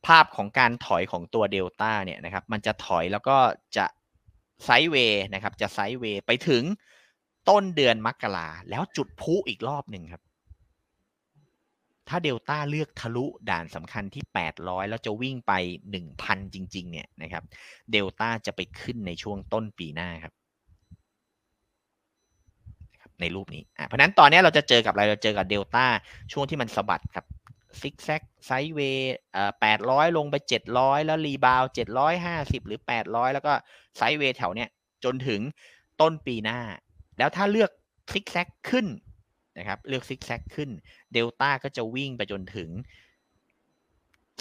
ภาพของการถอยของตัวเดลต้าเนี่ยนะครับ มันจะถอยแล้วก็จะsideway นะครับ จะ sideway ไปถึง ต้นเดือนมกราแล้วจุดพลุอีกรอบหนึ่งครับ ถ้าเดลต้าเลือกทะลุด่านสำคัญที่ 800 แล้วจะวิ่งไป 1,000 จริง ๆ เนี่ยนะครับ เดลต้าจะไปขึ้นในช่วงต้นปีหน้าครับ ในรูปนี้อะเพราะฉะนั้นตอนนี้เราจะเจอกับอะไร เราเจอกับเดลต้าช่วงที่มันสะบัดครับ zigzag sideway แปดร้อยลงไปเจ็ดร้อยแล้ว rebound เจ็ดร้อยห้าสิบหรือแปดร้อยแล้วก็sideway แถวเนี้ยจนถึงต้นปีหน้า แล้วถ้าเลือกซิกแซกขึ้นนะครับเลือกซิกแซกขึ้นเดลต้าก็จะวิ่งไปจนถึง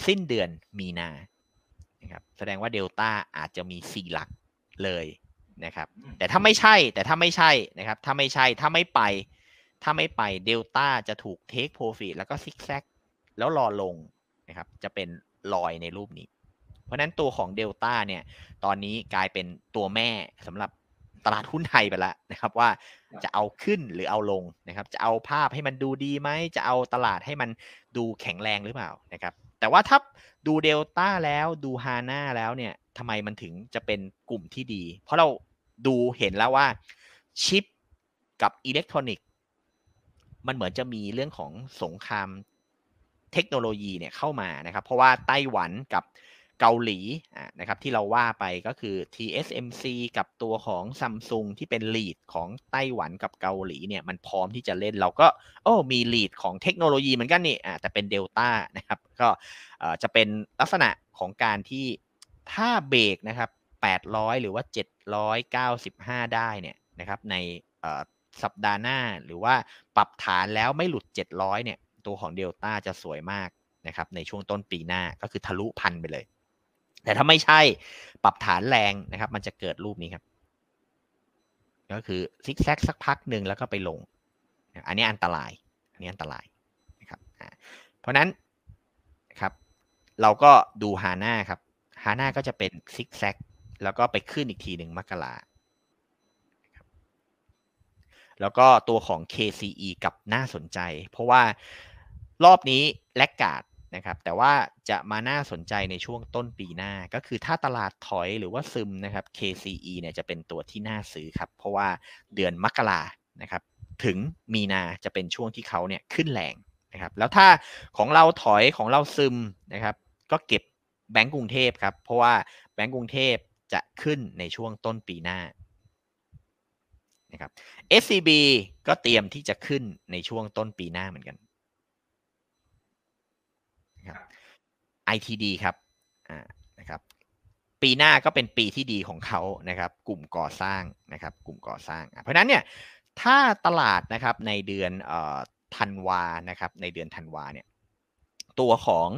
สิ้นเดือนมีนานะครับแสดงว่าเดลต้าอาจจะมีสี่หลักเลยนะครับ แต่ถ้าไม่ใช่แต่ถ้าไม่ใช่นะครับ ถ้าไม่ใช่ถ้าไม่ไป ถ้าไม่ไปเดลต้าจะถูก take profit แล้วก็ซิกแซกแล้วรอลงนะครับ จะเป็นรอยในรูปนี้ เพราะฉะนั้นตัวของเดลต้าเนี่ย ตอนนี้กลายเป็นตัวแม่สำหรับ ตลาดหุ้นไทยไปแล้วนะครับว่าจะเอาขึ้นหรือเอาลงนะครับ จะเอาภาพให้มันดูดีไหมจะเอาตลาดให้มันดูแข็งแรงหรือเปล่านะครับ แต่ว่าถ้าดูเดลต้าแล้วดูฮาน่าแล้วเนี่ยทำไมมันถึงจะเป็นกลุ่มที่ดี เพราะเราดูเห็นแล้วว่าชิปกับอิเล็กทรอนิกส์มันเหมือนจะมีเรื่องของสงครามเทคโนโลยีเนี่ยเข้ามานะครับ เพราะว่าไต้หวันกับ เกาหลีนะครับที่เราว่าไปก็คือ TSMC กับตัวของซัมซุงที่เป็นลีดของไต้หวันกับเกาหลีเนี่ยมันพร้อมที่จะเล่นเราก็โอ้มีลีดของเทคโนโลยีเหมือนกันนี่แต่เป็นเดลต้านะครับก็จะเป็นลักษณะของการที่ถ้าเบรกนะครับ 800 หรือว่า 795 ได้เนี่ยนะครับในสัปดาห์หน้าหรือว่าปรับฐานแล้วไม่หลุด 700 เนี่ยตัวของเดลต้าจะสวยมากนะครับในช่วงต้นปีหน้าก็คือทะลุพันไปเลย แต่ถ้าไม่ใช่ปรับฐานแรงนะครับ มันจะเกิดรูปนี้ครับ ก็คือซิกแซกสักพักหนึ่งแล้วก็ไปลง อันนี้อันตราย อันนี้อันตรายนะครับเพราะนั้นครับ เราก็ดูฮาน่าครับฮาน่าก็จะเป็นซิกแซกแล้วก็ไปขึ้นอีกทีหนึ่งมกราแล้วก็ตัวของ KCE กับน่าสนใจ เพราะว่ารอบนี้แลกกาด นะครับแต่ว่าจะมาน่าสนใจในช่วงต้นปีหน้า ก็คือถ้าตลาดถอยหรือว่าซึมนะครับ KCE เนี่ยจะเป็นตัวที่น่าซื้อครับ เพราะว่าเดือนมกรานะครับถึงมีนาจะเป็นช่วงที่เขาเนี่ยขึ้นแรงนะครับแล้วถ้าของเราถอยของเราซึมนะครับ ก็เก็บแบงก์กรุงเทพครับ เพราะว่าแบงก์กรุงเทพจะขึ้นในช่วงต้นปีหน้านะครับ SCB ก็เตรียมที่จะขึ้นในช่วงต้นปีหน้าเหมือนกัน นะครับ ITD ครับอ่านะครับปีหน้าก็เป็นปีที่ดีของเขานะครับ กลุ่มก่อสร้างนะครับ กลุ่มก่อสร้าง เพราะนั้นเนี่ยถ้าตลาดนะครับในเดือนเอ่อธันวานะครับในเดือนธันวาเนี่ยตัวของ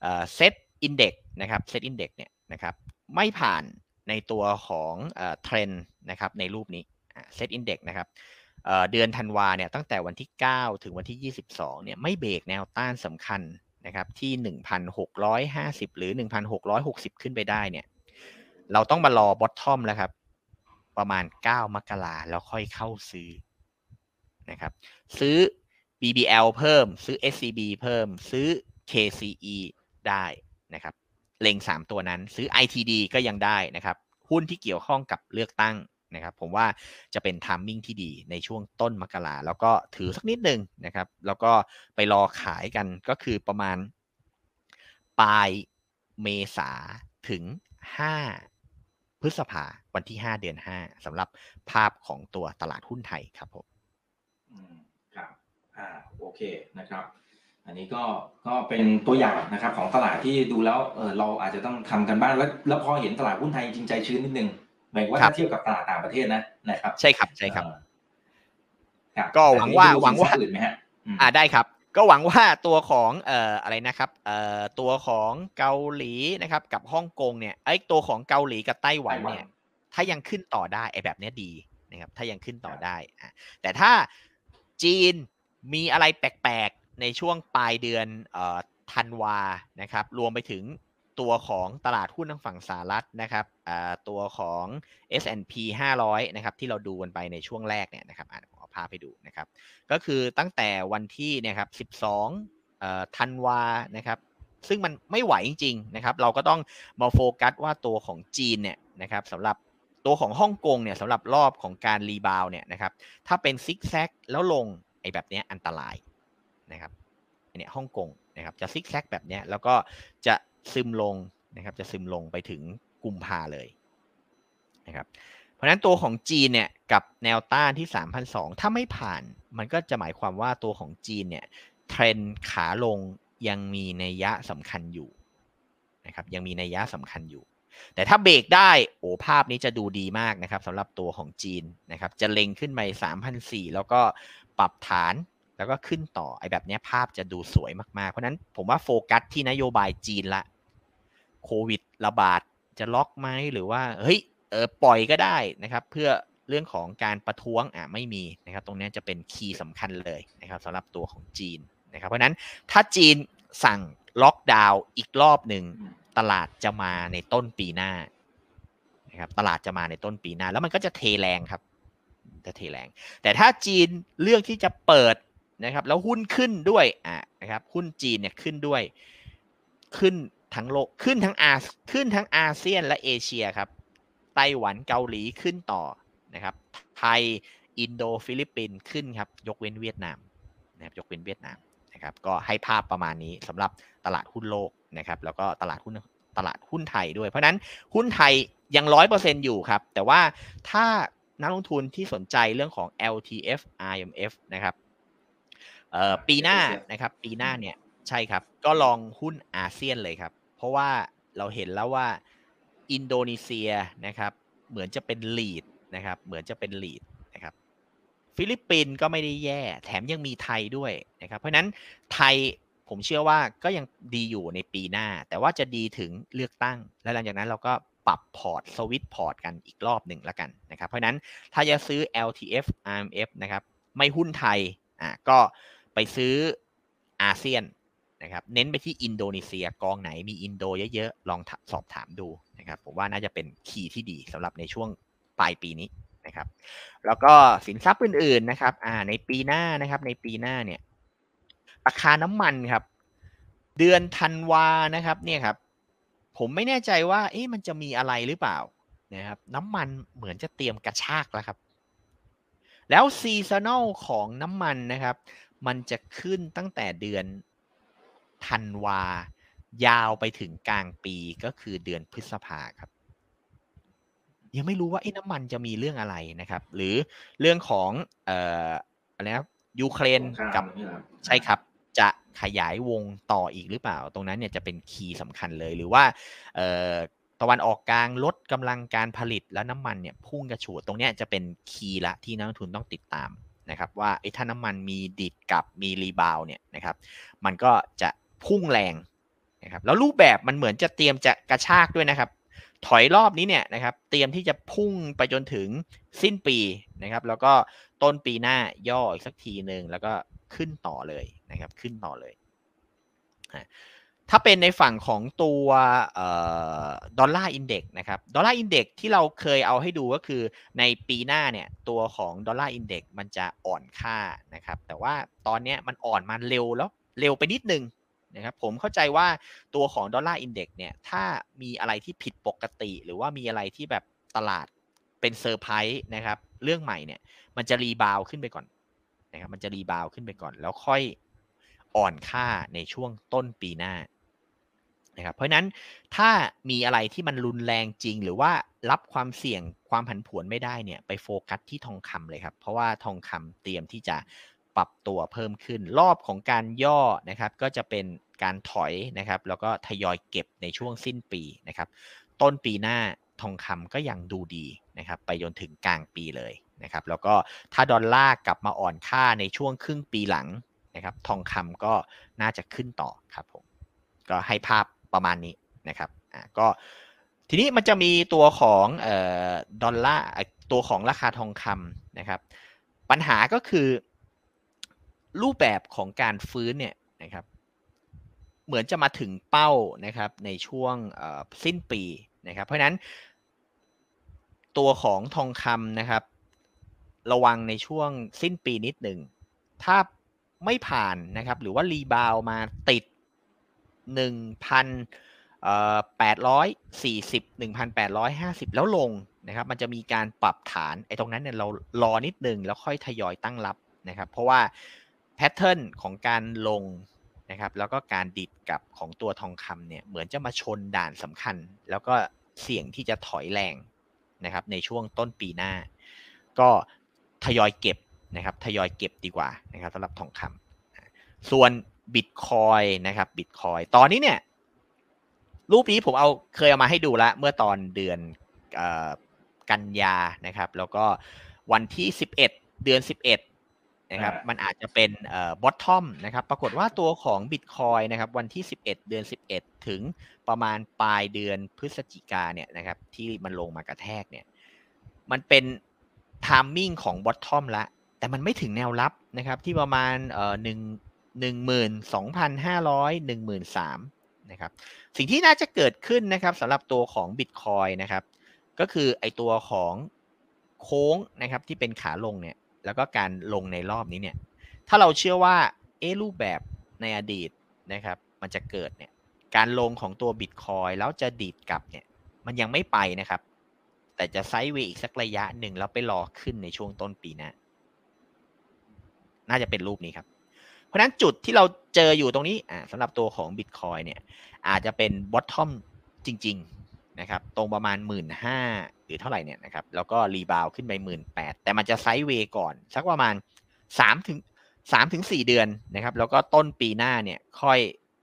เอ่อ SET Index นะครับ SET Index เนี่ยนะครับไม่ผ่านในตัวของเอ่อเทรนนะครับในรูปนี้ SET Index นะครับเดือนธันวาเนี่ยตั้งแต่วันที่ 9 ถึงวันที่ 22เนี่ยไม่เบรกแนวต้านสำคัญ นะครับที่ 1,650 หรือ 1,660 ขึ้นไปได้เนี่ยเราต้องมารอ bottom แล้วครับ ประมาณ 9 มกราแล้วค่อยเข้าซื้อนะครับซื้อ BBL เพิ่มซื้อ SCB เพิ่มซื้อ KCE ได้นะครับเล็ง 3 ตัวนั้นซื้อ ITD ก็ยังได้นะครับ หุ้นที่เกี่ยวข้องกับเลือกตั้ง นะครับผมว่าจะเป็นทามมิ่งที่ดีในช่วงต้นมกราแล้วก็ถือสักนิดหนึ่งนะครับแล้วก็ไปรอขายกันก็คือประมาณปลายเมษาถึง 5 พฤษภาวันที่ 5 เดือน 5สำหรับภาพของตัวตลาดหุ้นไทยครับผมครับอ่าโอเคนะครับ อันนี้ก็ก็เป็นตัวอย่างนะครับของตลาดที่ดูแล้วเออเราอาจจะต้องทำกันบ้างแล้วแล้วพอเห็นตลาดหุ้นไทยจริงใจชื้นนิดนึง หมายว่าถ้าเทียบกับตลาดต่างประเทศนะนะครับ ใช่ครับใช่ครับ ก็หวังว่าหวังว่าอื่นไหมฮะอ่าได้ครับ ก็หวังว่าตัวของเอ่ออะไรนะครับเอ่อตัวของเกาหลีนะครับ กับฮ่องกงเนี่ยไอ้ตัวของเกาหลีกับไต้หวันเนี่ย ถ้ายังขึ้นต่อได้ไอ้แบบนี้ดีนะครับ ถ้ายังขึ้นต่อได้อ่แต่ถ้าจีนมีอะไรแปลกๆในช่วงปลายเดือนเอ่อธันวานะครับ รวมไปถึง ตัวของตลาดหุ้นทางฝั่งสหรัฐนะครับตัวของ S&P 500 นะครับที่เราดูกันไปในช่วงแรกเนี่ยนะครับอ่านขอพาไปดูนะครับก็คือตั้งแต่วันที่นี่ยครับ 12ธันวานะครับซึ่งมันไม่ไหวจริงๆนะครับเราก็ต้องมาโฟกัสว่าตัวของจีนเนี่ยนะครับสำหรับตัวของฮ่องกงเนี่ยสำหรับรอบของการ rebound เนี่ยนะครับถ้าเป็นซิกแซกแล้วลงไอ้แบบนี้อันตรายนะครับเนี่ยฮ่องกงนะครับจะซิกแซกแบบนี้แล้วก็จะ ซึมลงนะครับ จะซึมลงไปถึงกุมภาเลยนะครับเพราะนั้นตัวของจีนเนี่ยกับแนวต้านที่ 3,002 ถ้าไม่ผ่าน มันก็จะหมายความว่าตัวของจีนเนี่ยเทรนขาลงยังมีนัยยะสำคัญอยู่นะครับยังมีนัยยะสำคัญอยู่ แต่ถ้าเบรกได้โอ้ภาพนี้จะดูดีมากนะครับสำหรับตัวของจีนนะครับจะเล็งขึ้นไป3,004 แล้วก็ปรับฐานแล้วก็ขึ้นต่อไอ้แบบนี้ภาพจะดูสวยมากๆ เพราะนั้นผมว่าโฟกัสที่นโยบายจีนละ โควิดระบาดจะล็อกไหมหรือว่าเฮ้ยเออปล่อยก็ได้นะครับ เพื่อเรื่องของการประท้วงอะไม่มีนะครับ ตรงนี้จะเป็นคีย์สำคัญเลยนะครับสำหรับตัวของจีนนะครับ เพราะนั้นถ้าจีนสั่งล็อกดาวน์อีกรอบหนึ่งตลาดจะมาในต้นปีหน้านะครับตลาดจะมาในต้นปีหน้า แล้วมันก็จะเทแรงครับจะเทแรง แต่ถ้าจีนเลือกที่จะเปิดนะครับ แล้วหุ้นขึ้นด้วยอะนะครับ หุ้นจีนเนี่ยขึ้นด้วยขึ้น ทั้งโลกขึ้นทั้งอาขึ้นทั้งอาเซียนและเอเชียครับไต้หวันเกาหลีขึ้นต่อนะครับ ไทยอินโดฟิลิปปินส์ขึ้นครับ ยกเว้นเวียดนามนะครับยกเว้นเวียดนามนะครับ ก็ให้ภาพประมาณนี้สำหรับตลาดหุ้นโลกนะครับ แล้วก็ตลาดหุ้นตลาดหุ้นไทยด้วย เพราะนั้นหุ้นไทยยังร้อยเปอร์เซ็นต์อยู่ครับ แต่ว่าถ้านักลงทุนที่สนใจเรื่องของ LTF RMF นะครับปีหน้านะครับ ปีหน้าเนี่ยใช่ครับ ก็ลองหุ้นอาเซียนเลยครับ เพราะว่าเราเห็นแล้วว่าอินโดนีเซียนะครับ เหมือนจะเป็น lead นะครับ เหมือนจะเป็น lead นะครับ ฟิลิปปินส์ก็ไม่ได้แย่ แถมยังมีไทยด้วยนะครับ เพราะนั้นไทยผมเชื่อว่าก็ยังดีอยู่ในปีหน้า แต่ว่าจะดีถึงเลือกตั้ง แล้วหลังจากนั้นเราก็ปรับพอร์ตสวิตพอร์ตกันอีกรอบหนึ่งแล้วกันนะครับ เพราะนั้นถ้าจะซื้อ LTF RMF นะครับ ไม่หุ้นไทยอะก็ไปซื้ออาเซียน นะครับเน้นไปที่อินโดนีเซียกองไหนมีอินโดเยอะๆลองสอบถามดูนะครับผมว่าน่าจะเป็นคีย์ที่ดีสำหรับในช่วงปลายปีนี้นะครับแล้วก็สินทรัพย์อื่นๆนะครับอ่าในปีหน้านะครับในปีหน้าเนี่ยราคาน้ำมันครับ เดือนธันวานะครับเนี่ยครับผมไม่แน่ใจว่าเอ๊ะมันจะมีอะไรหรือเปล่านะครับน้ำมันเหมือนจะเตรียมกระชากแล้วครับ แล้ว seasonal ของน้ำมันนะครับ มันจะขึ้นตั้งแต่เดือน ธันวายาวไปถึงกลางปีก็คือเดือนพฤษภาครับ ยังไม่รู้ว่าไอ้น้ำมันจะมีเรื่องอะไรนะครับ หรือเรื่องของเอ่ออะไรนะยูเครนกับใช่ครับ จะขยายวงต่ออีกหรือเปล่า ตรงนั้นเนี่ยจะเป็น key สำคัญเลยหรือว่าเอ่อตะวันออกกลางลดกำลังการผลิตแล้วน้ำมันเนี่ยพุ่งกระฉูดตรงนี้จะเป็นคีย์ละที่นักลงทุนต้องติดตามนะครับว่าไอ้ถ้าน้ำมันมีดิดกับมีรีบาวเนี่ยนะครับ มันก็จะ พุ่งแรงนะครับแล้วรูปแบบมันเหมือนจะเตรียมจะกระชากด้วยนะครับ ถอยรอบนี้เนี่ยนะครับ เตรียมที่จะพุ่งไปจนถึงสิ้นปีนะครับ แล้วก็ต้นปีหน้าย่ออีกสักทีหนึ่งแล้วก็ขึ้นต่อเลยนะครับ ขึ้นต่อเลย ถ้าเป็นในฝั่งของตัว Dollar Index นะครับ Dollar Index ที่เราเคยเอาให้ดูก็คือในปีหน้าเนี่ยตัวของ Dollar Index มันจะอ่อนค่านะครับ แต่ว่าตอนนี้มันอ่อนมาเร็วแล้วเร็วไปนิดนึง นะครับผมเข้าใจว่าตัวของ Dollar Index เนี่ยถ้ามีอะไรที่ผิดปกติ หรือว่ามีอะไรที่แบบตลาดเป็นเซอร์ไพรส์นะครับเรื่องใหม่เนี่ยมันจะ rebound ขึ้นไปก่อนนะครับมันจะรีบาวขึ้นไปก่อน แล้วค่อยอ่อนค่าในช่วงต้นปีหน้านะครับเพราะนั้นถ้ามีอะไรที่มันรุนแรงจริง หรือว่ารับความเสี่ยงความผันผวนไม่ได้เนี่ยไปโฟกัสที่ทองคำเลยครับ เพราะว่าทองคำเตรียมที่จะปรับตัวเพิ่มขึ้น รอบของการย่อนะครับก็จะเป็น การถอยนะครับ แล้วก็ทยอยเก็บในช่วงสิ้นปีนะครับ ต้นปีหน้าทองคำก็ยังดูดีนะครับ ไปจนถึงกลางปีเลยนะครับ แล้วก็ถ้าดอลลาร์กลับมาอ่อนค่าในช่วงครึ่งปีหลังนะครับ ทองคำก็น่าจะขึ้นต่อครับผมก็ให้ภาพประมาณนี้นะครับอ่าก็ทีนี้มันจะมีตัวของเอ่อดอลลาร์ตัวของราคาทองคำนะครับ ปัญหาก็คือรูปแบบของการฟื้นเนี่ยนะครับ เหมือนจะมาถึงเป้านะครับในช่วงสิ้นปีนะครับเพราะนั้น ตัวของทองคำนะครับ ระวังในช่วงสิ้นปีนิดหนึ่ง ถ้าไม่ผ่านนะครับหรือว่ารีบาวมาติดหนึ่งพันแปดร้อยสี่สิบหนึ่งพันแปดร้อยห้าสิบแล้วลงนะครับมันจะมีการปรับฐานไอ้ตรงนั้นเนี่ยเรารอนิดหนึ่งแล้วค่อยทยอยตั้งรับนะครับ เพราะว่าแพทเทิร์นของการลง นะครับแล้วก็การดิดกับของตัวทองคำเนี่ยเหมือนจะมาชนด่านสำคัญ แล้วก็เสี่ยงที่จะถอยแรงนะครับในช่วงต้นปีหน้า ก็ทยอยเก็บนะครับทยอยเก็บดีกว่านะครับสำหรับทองคำส่วนบิตคอยนะครับบิตคอยตอนนี้เนี่ยรูปนี้ผมเอาเคยเอามาให้ดูแล้วเมื่อตอนเดือนกันยานะครับ แล้วก็วันที่ 11 เดือน 11 นะครับอ่ามัมันอาจจะเป็นเอ่อ bottom นะครับปรากฏว่าตัวของ Bitcoin นะครับวันที่ 11 เดือน 11 ถึงประมาณปลายเดือนพฤศจิกาเนี่ยนะครับที่มันลงมากระแทกเนี่ยมันเป็น timing ของ bottom ละแต่มันไม่ถึงแนวรับนะครับที่ประมาณเอ่อหนึ่งหนึ่งหมื่นสองพันห้าร้อยหนึ่งหมื่นสามนะครับสิ่งที่น่าจะเกิดขึ้นนะครับสำหรับตัวของ Bitcoin นะครับก็คือไอตัวของโค้งนะครับที่เป็นขาลงเนี่ย แล้วก็การลงในรอบนี้เนี่ย ถ้าเราเชื่อว่าเอรูปแบบในอดีตนะครับ มันจะเกิดเนี่ย การลงของตัว Bitcoin แล้วจะดีดกลับเนี่ย มันยังไม่ไปนะครับ แต่จะไซด์เวย์อีกสักระยะหนึ่งแล้วไปรอขึ้นในช่วงต้นปีหน้า น่าจะเป็นรูปนี้ครับ เพราะฉะนั้นจุดที่เราเจออยู่ตรงนี้อ่าสำหรับตัวของ Bitcoin เนี่ย อาจจะเป็นบอททอมจริง ๆ นะครับ ตรงประมาณ 1 5ื่น หรือเท่าไหร่เนี่ยนะครับแล้วก็รีบาวขึ้นไป1 8ื่นแต่มันจะไซด์เวย์ก่อน สักประมาณ3ถึง3ถึง4เดือนนะครับ แล้วก็ต้นปีหน้าเนี่ยค่อย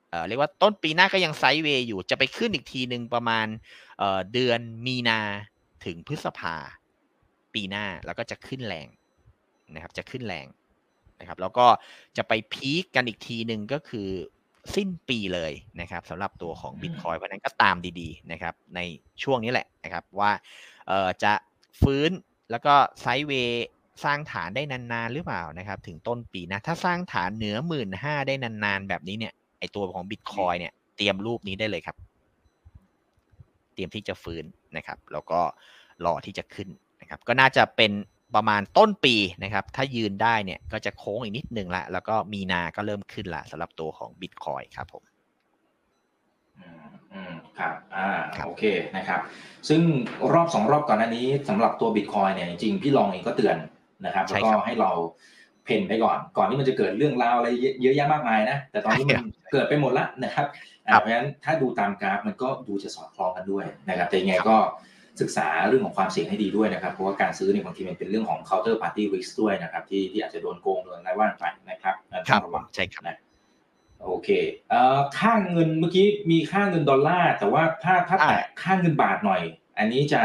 เอ่อเรียกว่าต้นปีหน้าก็ยังไซด์เวย์อยู่จะไปขึ้นอีกทีหนึ่งประมาณเอ่อเดือนมีนาถึงพฤษภาปีหน้าแล้วก็จะขึ้นแรงนะครับ จะขึ้นแรงนะครับ แล้วก็จะไปพีคกันอีกทีหนึ่งก็คือสิ้นปีเลยนะครับสำหรับตัวของ Bitcoin เพราะฉะนั้นก็ตามดีๆนะครับ ในช่วงนี้แหละนะครับว่า เอ่อจะฟื้นแล้วก็ไซด์เวย์สร้างฐานได้นานๆหรือเปล่านะครับ ถึงต้นปีนะ ถ้าสร้างฐานเหนือหมื่นห้าได้นานๆ แบบนี้เนี่ยไอตัวของ Bitcoin เนี่ยเตรียมรูปนี้ได้เลยครับ เตรียมที่จะฟื้นนะครับ แล้วก็รอที่จะขึ้นนะครับ ก็น่าจะเป็นประมาณต้นปีนะครับ ถ้ายืนได้เนี่ยก็จะโค้งอีกนิดนึงละ แล้วก็มีนาก็เริ่มขึ้นละสำหรับตัวของ Bitcoin ครับผม อืมอืมครับอ่าครับโอเคนะครับ ซึ่งรอบสองรอบก่อนหน้านี้สำหรับตัวบิตคอยเนี่ยจริงๆพี่ลองเองก็เตือนนะครับแล้วก็ให้เราเพนไปก่อน ก่อนที่มันจะเกิดเรื่องราวอะไรเยอะแยะมากมายนะ แต่ตอนนี้มันเกิดไปหมดละนะครับอ่าเพราะฉะนั้นถ้าดูตามกราฟมันก็ดูจะสอดคล้องกันด้วยนะครับ แต่ยังไงก็ศึกษาเรื่องของความเสี่ยงให้ดีด้วยนะครับ เพราะว่าการซื้อเนี่ยบางทีมันเป็นเรื่องของ counter party risk ด้วยนะครับ ที่ที่อาจจะโดนโกงโดนอะไรว่าไปนะครับอ่าครัต้บองระวังใช่ครับนะ โอเคเอ่อค่าเงินเมื่อกี้มีค่าเงินดอลลาร์แต่ว่าถ้าถ้าอ่าแตะค่าเงินบาทหน่อย อันนี้จะ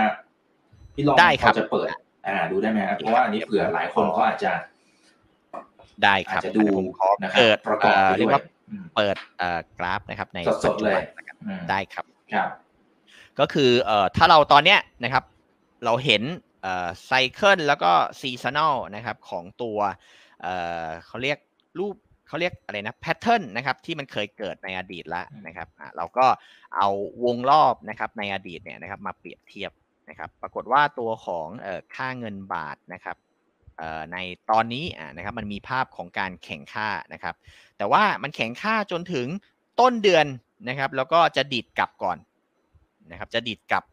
พี่ลองได้ครับพอจะเปิด อ่า ดูได้ไหมครับเพราะว่าอันนี้เผื่อหลายคนเขาอาจจะ ได้คอารัจบจะดูผมขอนะครับเปิดประกอบเอ่อไปเรียด้กวยว่าอืมเปิดเอ่อกราฟนะครับ ในสดๆเลยปัจจุบันนะครับอืมได้ครับครับ ก็คือเอ่อถ้าเราตอนเนี้ยนะครับ เราเห็นเอ่อ cycle แล้วก็ seasonal นะครับ ของตัวเอ่อเขาเรียกรูป เขาเรียกอะไรนะ pattern นะครับที่มันเคยเกิดในอดีตแล้วนะครับอะเราก็เอาวงรอบนะครับในอดีตเนี่ยนะครับมาเปรียบเทียบนะครับปรากฏว่าตัวของเอ่อค่าเงินบาทนะครับเอ่อในตอนนี้อะนะครับมันมีภาพของการแข็งค่านะครับ แต่ว่ามันแข็งค่าจนถึงต้นเดือนนะครับแล้วก็จะดิดกลับก่อนนะครับจะดิดกลับ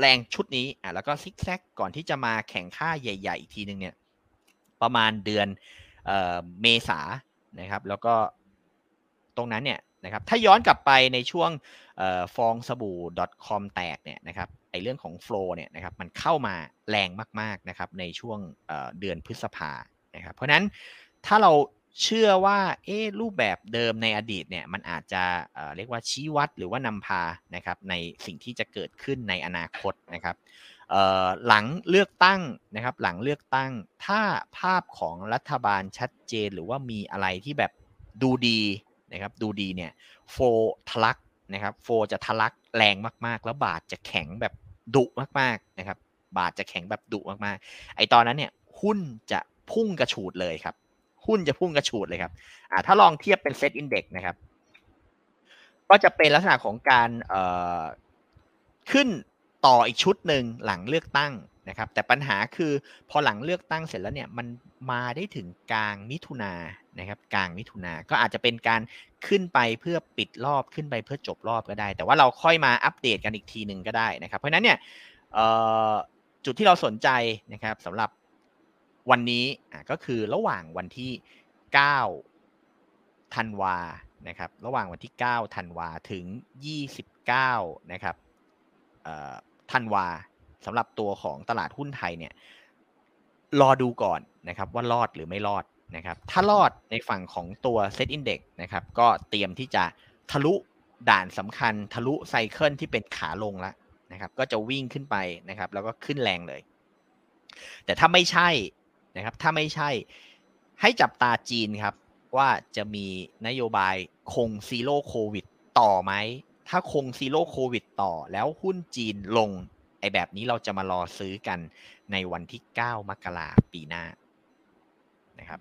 แรงชุดนี้อะแล้วก็ซิกแซกก่อนที่จะมาแข่งค่าใหญ่ ๆ อีกทีหนึ่งเนี่ยประมาณเดือนเอ่อเมษา นะครับ แล้วก็ตรงนั้นเนี่ยนะครับ ถ้าย้อนกลับไปในช่วงออฟองสบู่ .com แตกเนี่ยนะครับไอเรื่องของโฟล์เนี่ยนะครับมันเข้ามาแรงมากๆนะครับในช่วงเเดือนพฤษภานะครับเพราะนั้นถ้าเราเชื่อว่าเอ๊รูปแบบเดิมในอดีตเนี่ยมันอาจจะเเรียกว่าชี้วัดหรือว่านำพานะครับในสิ่งที่จะเกิดขึ้นในอนาคตนะครับ หลังเลือกตั้งนะครับหลังเลือกตั้งถ้าภาพของรัฐบาลชัดเจนหรือว่ามีอะไรที่แบบดูดีนะครับดูดีเนี่ยโฟทะลักนะครับโฟจะทะลักแรงมากๆ แล้วบาทจะแข็งแบบดุมากๆนะครับบาทจะแข็งแบบดุมากๆ ไอตอนนั้นเนี่ยหุ้นจะพุ่งกระฉูดเลยครับ หุ้นจะพุ่งกระฉูดเลยครับอ่าถ้าลองเทียบเป็น SET Index นะครับก็จะเป็นลักษณะของการเอ่อขึ้น ต่ออีกชุดหนึ่งหลังเลือกตั้งนะครับ แต่ปัญหาคือพอหลังเลือกตั้งเสร็จแล้วเนี่ยมันมาได้ถึงกลางมิถุนานะครับ กลางมิถุนาก็อาจจะเป็นการขึ้นไปเพื่อปิดรอบขึ้นไปเพื่อจบรอบก็ได้ แต่ว่าเราค่อยมาอัปเดตกันอีกทีหนึ่งก็ได้นะครับ เพราะนั้นเนี่ยจุดที่เราสนใจนะครับสำหรับวันนี้ก็คือระหว่างวันที่ 9 ธันวานะครับ ระหว่างวันที่ 9 ธันวาถึง 29 นะครับ ธันวาสำหรับตัวของตลาดหุ้นไทยเนี่ยรอดูก่อนนะครับว่ารอดหรือไม่รอดนะครับถ้ารอดในฝั่งของตัว Set Index นะครับก็เตรียมที่จะทะลุด่านสำคัญทะลุไซเคิลที่เป็นขาลงแล้วนะครับก็จะวิ่งขึ้นไปนะครับแล้วก็ขึ้นแรงเลย แต่ถ้าไม่ใช่นะครับถ้าไม่ใช่ให้จับตาจีนครับว่าจะมีนโยบายคง Zero COVID ต่อไหม ถ้าคง Zero COVID ต่อแล้วหุ้นจีนลง ไอแบบนี้เราจะมารอซื้อกันในวันที่ 9 มกราปีหน้านะครับ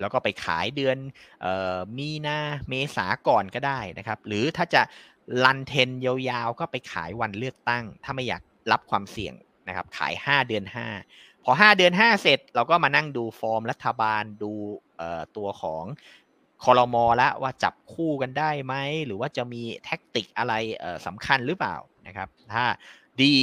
แล้วก็ไปขายเดือนออมีนาเมษาก่อนก็ได้นะครับ หรือถ้าจะลันเทนยาวๆ ก็ไปขายวันเลือกตั้ง ถ้าไม่อยากรับความเสี่ยงนะครับ ขาย 5 เดือน 5 พอ 5 เดือน 5 เสร็จ เราก็มานั่งดูฟอร์มรัฐบาลดูตัวของ คอรมอแล้วว่าจับคู่กันได้ไหมหรือว่าจะมีแท็กติกอะไรเอ่อสำคัญหรือเปล่านะครับถ้าดี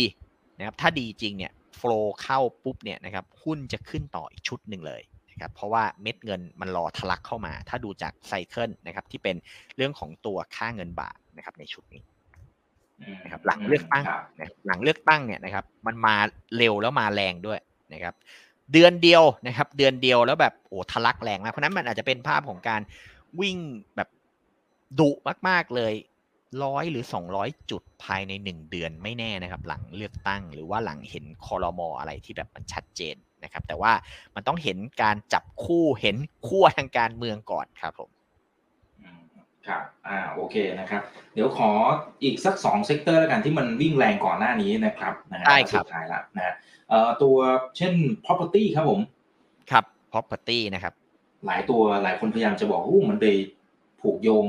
นะครับถ้าดีจริงเนี่ยโฟลเข้าปุ๊บเนี่ยนะครับหุ้นจะขึ้นต่ออีกชุดหนึ่งเลยนะครับเพราะว่าเม็ดเงินมันรอทะลักเข้ามา ถ้าดูจากไซเคิลนะครับที่เป็นเรื่องของตัวค่าเงินบาทนะครับในชุดนี้อืมนะครับหลังเลือกตั้งครับนะหลังเลือกตั้งเนี่ยนะครับมันมาเร็วแล้วมาแรงด้วยนะครับ เดือนเดียวนะครับ เดือนเดียวแล้วแบบโอ้ทะลักแรงมากเพราะฉะนั้นมันอาจจะเป็นภาพของการวิ่งแบบดุมากๆเลยร้อยหรือสองร้อยจุดภายในหนึ่งเดือนไม่แน่นะครับ หลังเลือกตั้งหรือว่าหลังเห็นคอรมออะไรที่แบบมันชัดเจนนะครับ แต่ว่ามันต้องเห็นการจับคู่เห็นขั้วทางการเมืองก่อนครับผมอืมครับอ่าโอเคนะครับ เดี๋ยวขออีกสักสอง sector แล้วกันที่มันวิ่งแรงก่อนหน้านี้นะครับนะฮะได้ครับสุดท้ายละนะฮะเอ่อ ตัวเช่น property ครับผมครับ property นะครับ หลายตัวหลายคนพยายามจะบอกอู้มันไปผูกโยง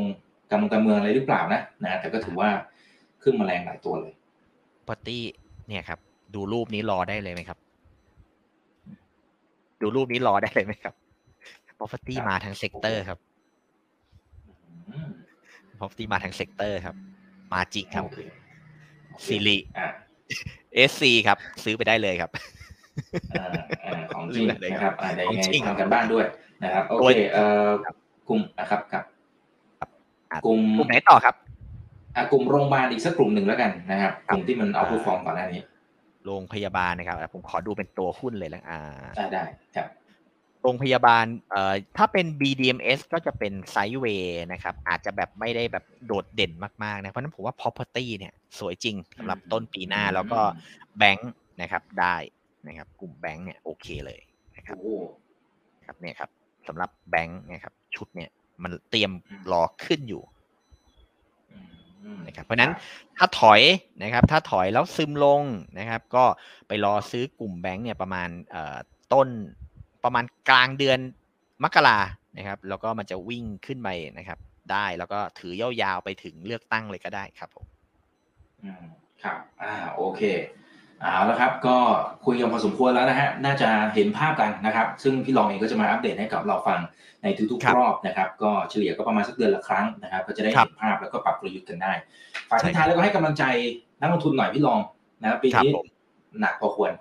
กับการเมืองอะไรหรือเปล่านะนะฮะแต่ก็ถือว่าขึ้นมาแรงหลายตัวเลย property เนี่ยครับ ดูรูปนี้รอได้เลยไหมครับ ดูรูปนี้รอได้เลยไหมครับ property ครับมาทั้งเซกเตอร์ครับอืม property มาทั้งเซกเตอร์ครับ มาจิกครับโอเคโอเคซิริอ่า SC ครับ ซื้อไปได้เลยครับอ่าอ่าของจริงเลยนะคครัรับบอ่าในของไงจริงทำกันบ้านด้วยนะครับโอโดเคยเอ่อกลุ่มนะครับกับอะกลุ่มกลุ่มไหนต่อครับอะกลุ่มโรงพยาบาลอีกสักกลุ่มหนึ่งแล้วกันนะครับครักบลุ่มที่มันเอาผู้ฟอร์มก่อนหน้านี้ โรงพยาบาลนะครับอะผมขอดูเป็นตัวหุ้นเลยแล้วอ่าได้ได้ครับโรงพยาบาลเอ่อถ้าเป็น BDMs ก็จะเป็นไซด์เวย์นะครับ อาจจะแบบไม่ได้แบบโดดเด่นมากๆนะ เพราะฉะนั้นผมว่า property เนี่ยสวยจริงสำหรับต้นปีหน้าอืมแล้วก็แบงค์นะครับได้นะครับ กลุ่มแบงค์เนี่ยโอเคเลยนะครับโอ้ครับเนี่ยครับสำหรับแบงค์เนี่ยครับชุดเนี่ยมันเตรียมอืมรอขึ้นอยู่อืมนะครับเพราะฉะนั้นถ้าถอยนะครับ ถ้าถอยแล้วซึมลงนะครับ ก็ไปรอซื้อกลุ่มแบงค์เนี่ยประมาณเอ่อต้น ประมาณกลางเดือนมกรานะครับ แล้วก็มันจะวิ่งขึ้นไปนะครับ ได้แล้วก็ถือยาวๆไปถึงเลือกตั้งเลยก็ได้ครับผมอืมครับ อ่า โอเค เอาแล้วครับ ก็คุยกันพอสมควรแล้วนะฮะ น่าจะเห็นภาพกันนะครับ ซึ่งพี่รองเองก็จะมาอัปเดตให้กับเราฟังในทุกครับๆรอบนะครับ ก็เฉลี่ยก็ประมาณสักเดือนละครั้งนะครับ ก็จะได้ครัเห็บนภาพแล้วก็ปรับกลยุทธ์กันได้ ฝากใช่ทิ้งท้ายแล้วก็ให้กำลังใจนักลงทุนหน่อยพี่รองนะครับปีนี้ครับผมหนักพอควร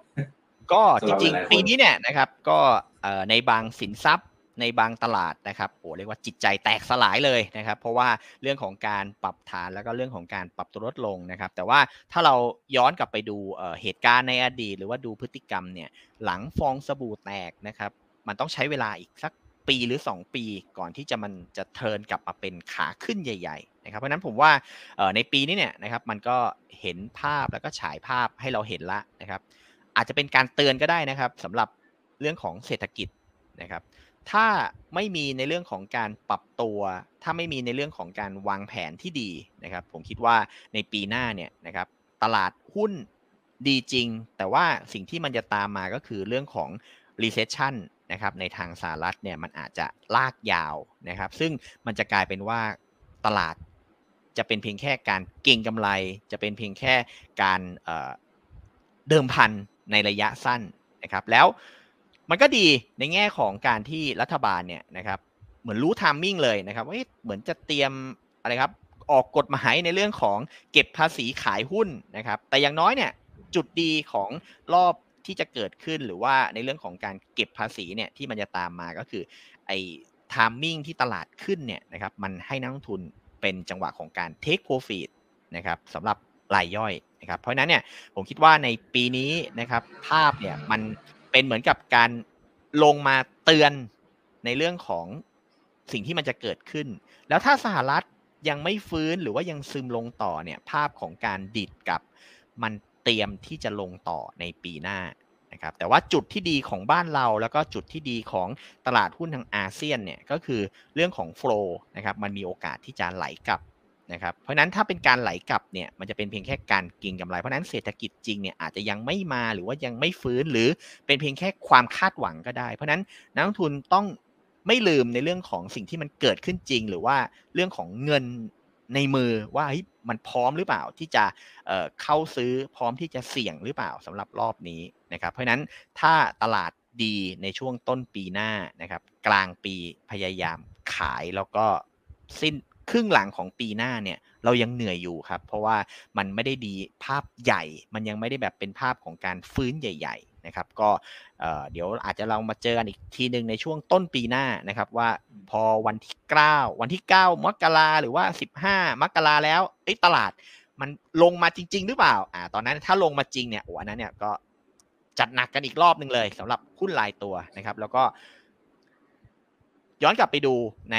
ก็สำหรับจริงหลายๆคนๆปีนี้เนี่ยนะครับ ก็เอ่อในบางสินทรัพย์ในบางตลาดนะครับโอ้เรียกว่าจิตใจแตกสลายเลยนะครับ เพราะว่าเรื่องของการปรับฐานแล้วก็เรื่องของการปรับตัวลดลงนะครับ แต่ว่าถ้าเราย้อนกลับไปดูเอ่อเหตุการณ์ในอดีต หรือว่าดูพฤติกรรมเนี่ยหลังฟองสบู่แตกนะครับ มันต้องใช้เวลาอีกสักปีหรือ 2 ปีก่อนที่จะมันจะเทิร์นกลับมาเป็นขาขึ้นใหญ่ ๆ นะครับ เพราะฉะนั้นผมว่าเอ่อในปีนี้เนี่ยนะครับมันก็เห็นภาพแล้วก็ฉายภาพให้เราเห็นละนะครับ อาจจะเป็นการเตือนก็ได้นะครับสำหรับเรื่องของเศรษฐกิจนะครับ ถ้าไม่มีในเรื่องของการปรับตัว ถ้าไม่มีในเรื่องของการวางแผนที่ดีนะครับ ผมคิดว่าในปีหน้าเนี่ยนะครับตลาดหุ้นดีจริง แต่ว่าสิ่งที่มันจะตามมาก็คือเรื่องของ recession นะครับในทางสหรัฐเนี่ยมันอาจจะลากยาวนะครับ ซึ่งมันจะกลายเป็นว่าตลาดจะเป็นเพียงแค่การเก็งกำไร จะเป็นเพียงแค่การเเดิมพัน ในระยะสั้นนะครับ แล้วมันก็ดีในแง่ของการที่รัฐบาลเนี่ยนะครับ เหมือนรู้ทามมิ่งเลยนะครับว่าเอ๊ะเหมือนจะเตรียมอะไรครับออกกฎหมายในเรื่องของเก็บภาษีขายหุ้นนะครับ แต่อย่างน้อยเนี่ยจุดดีของรอบที่จะเกิดขึ้นหรือว่าในเรื่องของการเก็บภาษีเนี่ยที่มันจะตามมาก็คือไอ้ทามมิ่งที่ตลาดขึ้นเนี่ยนะครับมันให้นักลงทุนเป็นจังหวะของการ take profit นะครับสำหรับ รายย่อยนะครับ เพราะฉะนั้นเนี่ยผมคิดว่าในปีนี้นะครับภาพเนี่ยมันเป็นเหมือนกับการลงมาเตือนในเรื่องของสิ่งที่มันจะเกิดขึ้น แล้วถ้าสหรัฐยังไม่ฟื้นหรือว่ายังซึมลงต่อเนี่ยภาพของการดิดกับมันเตรียมที่จะลงต่อในปีหน้านะครับแต่ว่าจุดที่ดีของบ้านเราแล้วก็จุดที่ดีของตลาดหุ้นทางอาเซียนเนี่ยก็คือเรื่องของโฟล์นะครับมันมีโอกาสที่จะไหลกลับ นะครับเพราะนั้นถ้าเป็นการไหลกลับเนี่ยมันจะเป็นเพียงแค่การกินกำไรเพราะนั้นเศรษฐกิจจริงเนี่ยอาจจะยังไม่มาหรือว่ายังไม่ฟื้นหรือเป็นเพียงแค่ความคาดหวังก็ได้ เพราะนั้นนักลงทุนต้องไม่ลืมในเรื่องของสิ่งที่มันเกิดขึ้นจริง หรือว่าเรื่องของเงินในมือว่ามันพร้อมหรือเปล่าที่จะเเข้าซื้อพร้อมที่จะเสี่ยงหรือเปล่าสำหรับรอบนี้นะครับ เพราะฉะนั้นถ้าตลาดดีในช่วงต้นปีหน้านะครับ กลางปีพยายามขายแล้วก็สิ้น ครึ่งหลังของปีหน้าเนี่ยเรายังเหนื่อยอยู่ครับ เพราะว่ามันไม่ได้ดีภาพใหญ่ มันยังไม่ได้แบบเป็นภาพของการฟื้นใหญ่ ๆนะครับ ก็เดี๋ยวอาจจะเรามาเจอกันอีกทีหนึ่งในช่วงต้นปีหน้านะครับ ว่าพอวันที่ 9 วันที่ 9 มกราหรือว่า 15 มกราแล้วไอ้ตลาดมันลงมาจริง ๆ หรือเปล่าอ่าตอนนั้นถ้าลงมาจริงเนี่ยโอ้อันนั้นเนี่ยก็จัดหนักกันอีกรอบหนึ่งเลยสำหรับหุ้นรายตัวนะครับ แล้วก็ย้อนกลับไปดูใน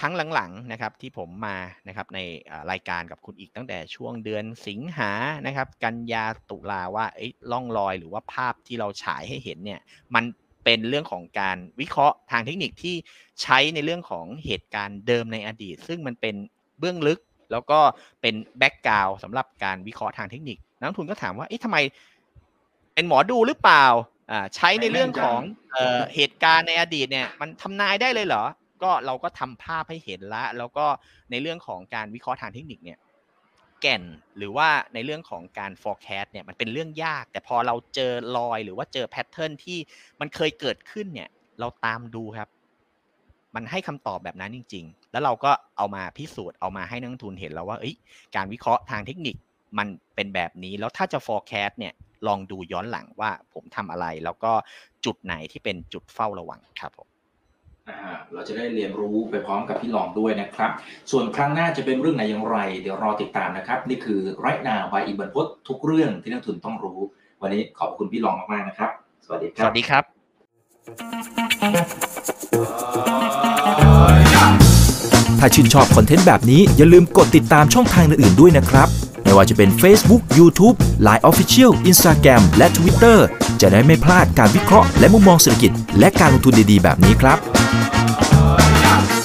ครั้งหลังๆนะครับที่ผมมานะครับในรายการกับคุณอีกตั้งแต่ช่วงเดือนสิงหานะครับ กันยาตุลาว่าล่องรอยหรือว่าภาพที่เราฉายให้เห็นเนี่ยมันเป็นเรื่องของการวิเคราะห์ทางเทคนิคที่ใช้ในเรื่องของเหตุการณ์เดิมในอดีต ซึ่งมันเป็นเบื้องลึก แล้วก็เป็นแบ็กกราวสำหรับการวิเคราะห์ทางเทคนิค นักทุนก็ถามว่าเอ๊ะทำไมเป็นหมอดูหรือเปล่าใช้ในเรื่องของเหตุการณ์ในอดีตเนี่ยมันทำนายได้เลยเหรอ ก็เราก็ทำภาพให้เห็นละ แล้วก็ในเรื่องของการวิเคราะห์ทางเทคนิคเนี่ยแก่นหรือว่าในเรื่องของการ forecast เนี่ยมันเป็นเรื่องยาก แต่พอเราเจอรอยหรือว่าเจอแพทเทิร์นที่มันเคยเกิดขึ้นเนี่ยเราตามดูครับ มันให้คำตอบแบบนั้นจริง ๆ แล้วเราก็เอามาพิสูจน์เอามาให้นักทุนเห็นแล้วว่าการวิเคราะห์ทางเทคนิคมันเป็นแบบนี้แล้วถ้าจะ forecast เนี่ยลองดูย้อนหลังว่าผมทำอะไร แล้วก็จุดไหนที่เป็นจุดเฝ้าระวังครับผม เราจะได้เรียนรู้ไปพร้อมกับพี่ลองด้วยนะครับ ส่วนครั้งหน้าจะเป็นเรื่องไหนอย่างไร เดี๋ยวรอติดตามนะครับ นี่คือไรนาบายอิบันพศทุกเรื่องที่นักทุนต้องรู้ วันนี้ขอบคุณพี่ลองมากๆนะครับ สวัสดีครับ สวัสดีครับ ถ้าชื่นชอบคอนเทนต์แบบนี้อย่าลืมกดติดตามช่องทางอื่นๆด้วยนะครับไม่ว่าจะเป็น Facebook, YouTube, Line Official, Instagram และ Twitter จะได้ไม่พลาดการวิเคราะห์และมุมมองเศรษฐกิจ และการลงทุนดีๆ แบบนี้ครับ